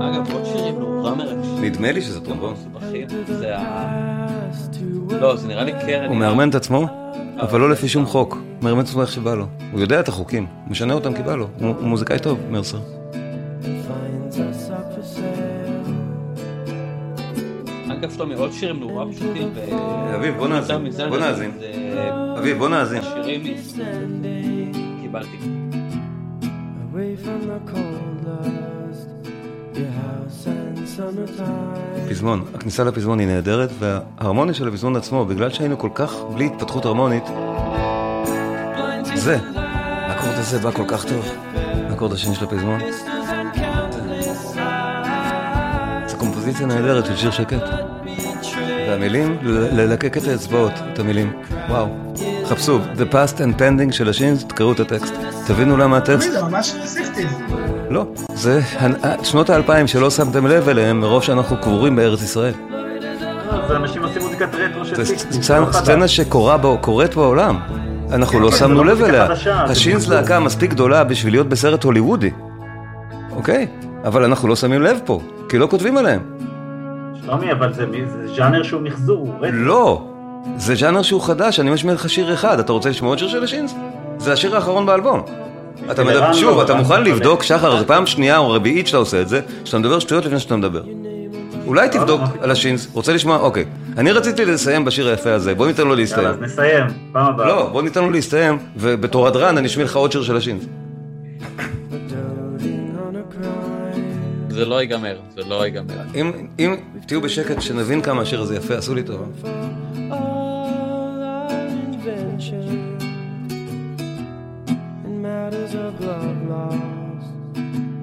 אגב, עוד שירים נורא מרגשים. נדמה לי שזה טרומבון. זה ה... לא, זה נראה לי קרן. הוא מארמן את עצמו, אבל לא לפי שום חוק. את עצמו איך שבא לו. הוא יודע את החוקים, משנה אותם כי בא לו. הוא מוזיקאי טוב, מרסר. אגב, שלומי, עוד שירים נורא פשוטים. אביב, בוא נאזין, בוא נאזין. אביב, בוא נאזין. שירים... קיבלתי. Away from the cold dust, your house. פזמון, הכניסה לפזמון היא נהדרת, וההרמוניה של הפזמון עצמו, בגלל שהיינו כל כך בלי התפתחות הרמונית, זה, האקורד הזה בא כל כך טוב, האקורד השני של הפזמון. זו קומפוזיציה נהדרת של שיר שקט. והמילים, ללקק את האצבעות, את המילים. וואו. חפשו, The Past and Pending של השינס, תקראו את הטקסט. תבינו למה הטקסט זה ממש ספטיב. לא, זה הנ- שנות האלפיים שלא שמתם לב אליהם מרוב שאנחנו קבורים בארץ ישראל. זה אנשים עושים מוזיקת רטרו של זו סיקסטי, סצנה- סצנה שקורה בו- קורית בעולם. אנחנו לא כן, שמנו לא לב אליה. השינס. להקה מספיק גדולה בשביל להיות בסרט הוליוודי. אוקיי? אבל אנחנו לא שמים לב פה, כי לא כותבים עליהם. שלומי, אבל זה מי- זה ז'אנר שהוא מחזור, הוא רטרו. לא! זה ז'אנר שהוא חדש, אני משמיע לך שיר אחד. אתה רוצה לשמוע עוד שיר של השינס? זה השיר האחרון באלבום. אתה מדבר, ערן שוב, אתה מוכן לבדוק. שחר, זה פעם שנייה או רביעית שאתה עושה את זה, שאתה מדבר שטויות לפני שאתה מדבר. אולי תבדוק. על השינס, רוצה לשמוע? אוקיי. אני רציתי לסיים בשיר היפה הזה, בוא ניתן לו יאללה, להסתיים. אז נסיים, פעם הבאה. לא, בוא ניתן לו להסתיים, ובתור הדרן אני אשמיע לך עוד שיר של השינס. זה לא ייגמר, זה לא ייגמר. אם, אם תהיו בשקט שנבין כמה השיר הזה יפה, עשו לי טובה. Invention in matters of love lost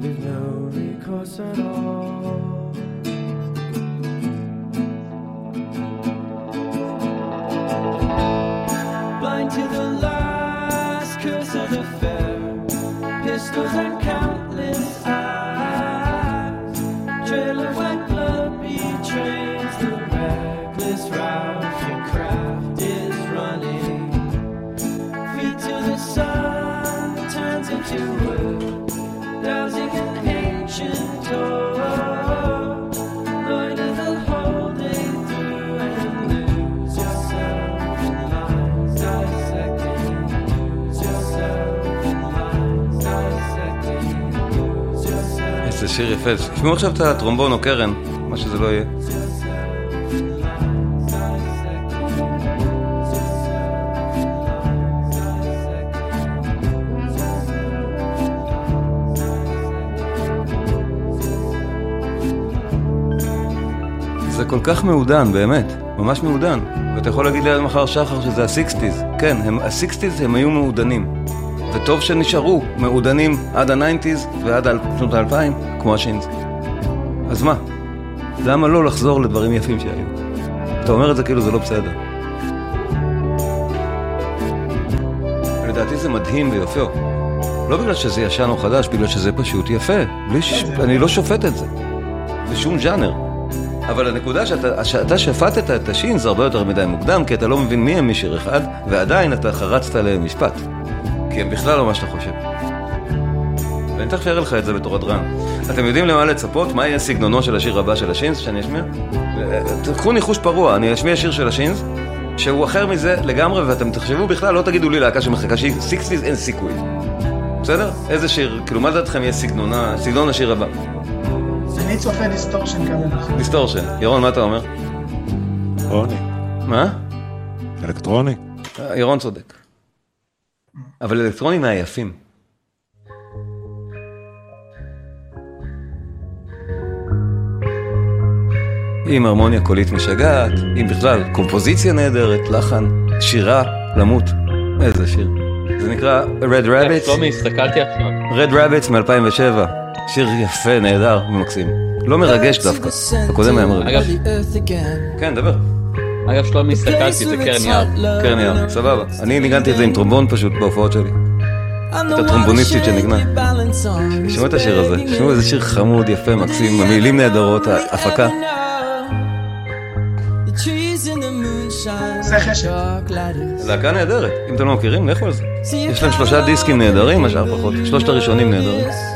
with no recourse at all. Blind to the last curse of the fair, pistols and countless איזה שיר יפה. תשמעו עכשיו את הטרומבון או קרן, מה שזה לא יהיה. כל כך מעודן, באמת, ממש מעודן. ואתה יכול להגיד לי עד מחר שחר שזה הסיקסטיז. כן, הסיקסטיז הם היו מעודנים. וטוב שנשארו מעודנים עד הניינטיז ועד שנות האלפיים, כמו השינס. אז מה? למה לא לחזור לדברים יפים שהיו? אתה אומר את זה כאילו זה לא בסדר. לדעתי זה מדהים ויפה. לא בגלל שזה ישן או חדש, בגלל שזה פשוט יפה. ש... אני לא שופט את זה. בשום ז'אנר. אבל הנקודה שאתה, שאתה שפטת את השינס הרבה יותר מדי מוקדם, כי אתה לא מבין מי הם משיר אחד, ועדיין אתה חרצת עליהם משפט. כי הם בכלל לא מה שאתה חושב. ואני תכף אראה לך את זה בתור הדרן. אתם יודעים למה לצפות? מה יהיה סגנונו של השיר הבא של השינס שאני אשמיע? תקחו ניחוש פרוע, אני אשמיע שיר של השינס, שהוא אחר מזה לגמרי, ואתם תחשבו בכלל, לא תגידו לי להקה שמחקה שהיא סיקסטיז, אין סיכוי. בסדר? איזה שיר, כאילו מה לדעתכם יהיה סגנון השיר הבא? אני צופה דיסטורשן כזה. דיסטורשן. ירון, מה אתה אומר? אלקטרוני. מה? אלקטרוני. ירון צודק. אבל אלקטרוני מהיפים. עם הרמוניה קולית משגעת, עם בכלל קומפוזיציה נהדרת, לחן, שירה, למות. איזה שיר. זה נקרא Red Rabbits, שלומי, הסתכלתי עכשיו. Red Rabbits מ-2007. שיר יפה, נהדר ומקסים. לא מרגש דווקא, הקודם היה מרגש. אגב, כן, דבר. אגב, שלומי, הסתכלתי, זה קרן יער. קרן יער, סבבה. אני ניגנתי את זה עם טרומבון פשוט בהופעות שלי. את הטרומבוניסטית שנגנה. תשמעו את השיר הזה, תשמעו איזה שיר חמוד, יפה, מקסים, המילים נהדרות, ההפקה. להקה נהדרת, אם אתם לא מכירים, לכו על זה. יש להם שלושה דיסקים נהדרים, השאר פחות. שלושת הראשונים נהדרים.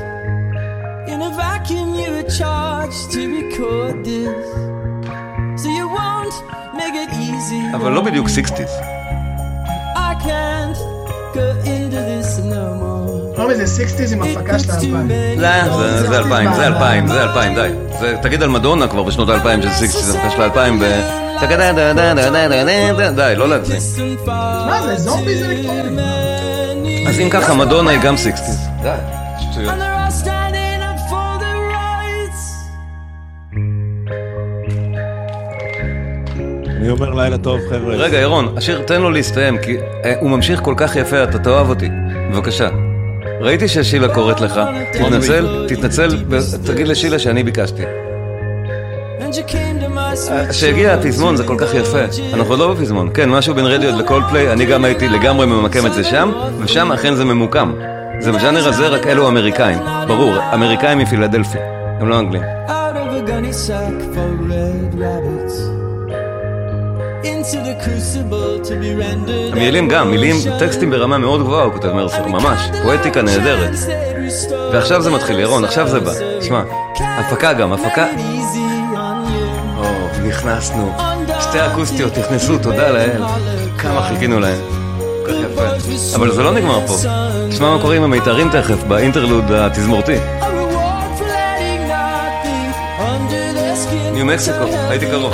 אבל לא בדיוק סיקסטיז. I can't go into this no more. לא מזה, סיקסטיז עם הפקה של האלפיים. זה- אלפיים, זה אלפיים, זה אלפיים, די. תגיד על מדונה כבר בשנות האלפיים שזה סיקסטיז, זה הפקה של האלפיים. די, לא להגזים. מה זה, זומבי זה אלקטרוני. אז אם ככה, מדונה היא גם סיקסטיז. די, שטויות. אני אומר לילה טוב, חבר'ה. רגע, ירון, השיר תן לו להסתיים, כי אה, הוא ממשיך כל כך יפה, אתה תאהב אותי. בבקשה. ראיתי ששילה קוראת לך, תתנצל, תתנצל, ותגיד לשילה שאני ביקשתי. My אה, הפזמון זה כל כך יפה, אנחנו עוד לא בפזמון, כן, משהו בין רדיו לקול פליי, אני גם הייתי לגמרי ממקם את זה שם, ושם אכן זה ממוקם. זה בז'אנר הזה, רק אלו אמריקאים, ברור, אמריקאים מפילדלפי, הם לא אנגלים. המילים גם, מילים, טקסטים ברמה מאוד גבוהה, הוא כותב מרסר, ממש, פואטיקה נהדרת. ועכשיו זה מתחיל, ירון, עכשיו זה בא. שמע, הפקה גם, הפקה... או, נכנסנו. שתי אקוסטיות נכנסו, תודה לאל. כמה חיכינו להם. כל כך יפה. אבל זה לא נגמר פה. תשמע מה קורה עם המיתרים תכף, באינטרלוד התזמורתי. ניו מקסיקו, הייתי קרוב.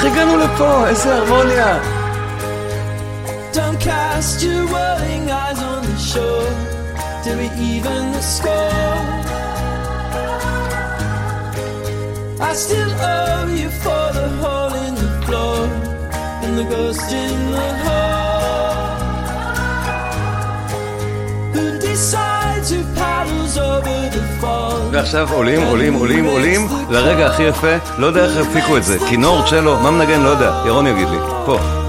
איך הגענו לפה? איזה הרמוניה. Don't cast your worrying eyes on the shore till we even the score. I still owe you for the hole in the floor and the ghost in the hole. Who decides ועכשיו עולים, עולים, עולים, עולים, לרגע הכי יפה, לא יודע איך הפיקו את זה. כינור, צ'לו, מה מנגן? לא יודע. ירון יגיד לי. פה.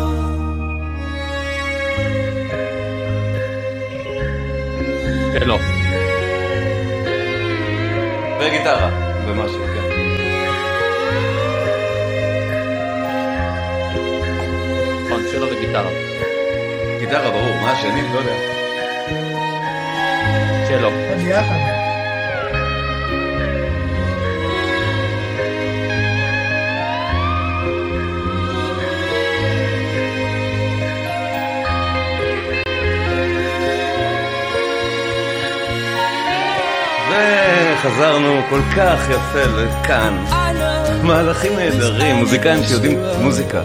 כך יפה לכאן. מהלכים נהדרים, מוזיקאים שיודעים מוזיקה.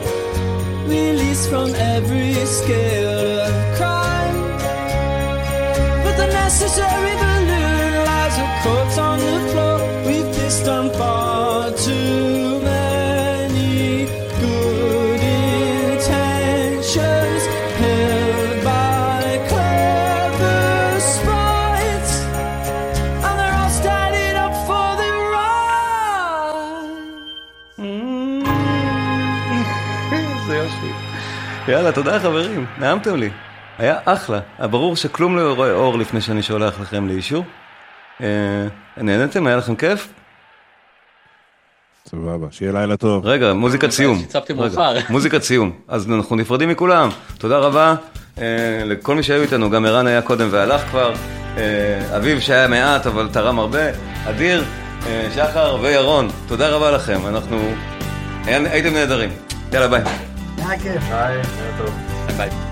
release from every scale of crime. But the necessary balloon lies a corpse on the floor. We've pissed on far too יאללה, תודה חברים, נעמתם לי. היה אחלה. היה ברור שכלום לא רואה אור לפני שאני שולח לכם לאישור. אה, נהנתם? היה לכם כיף? סבבה, שיהיה לילה טוב. רגע, מוזיקת סיום. רגע. [laughs] מוזיקת סיום. אז אנחנו נפרדים מכולם. תודה רבה אה, לכל מי שהיו איתנו, גם ערן היה קודם והלך כבר. אה, אביב שהיה מעט אבל תרם הרבה. אדיר, אה, שחר וירון, תודה רבה לכם. אנחנו... היה- הייתם נהדרים. יאללה ביי. היה כיף. ביי, ערב טוב. ביי.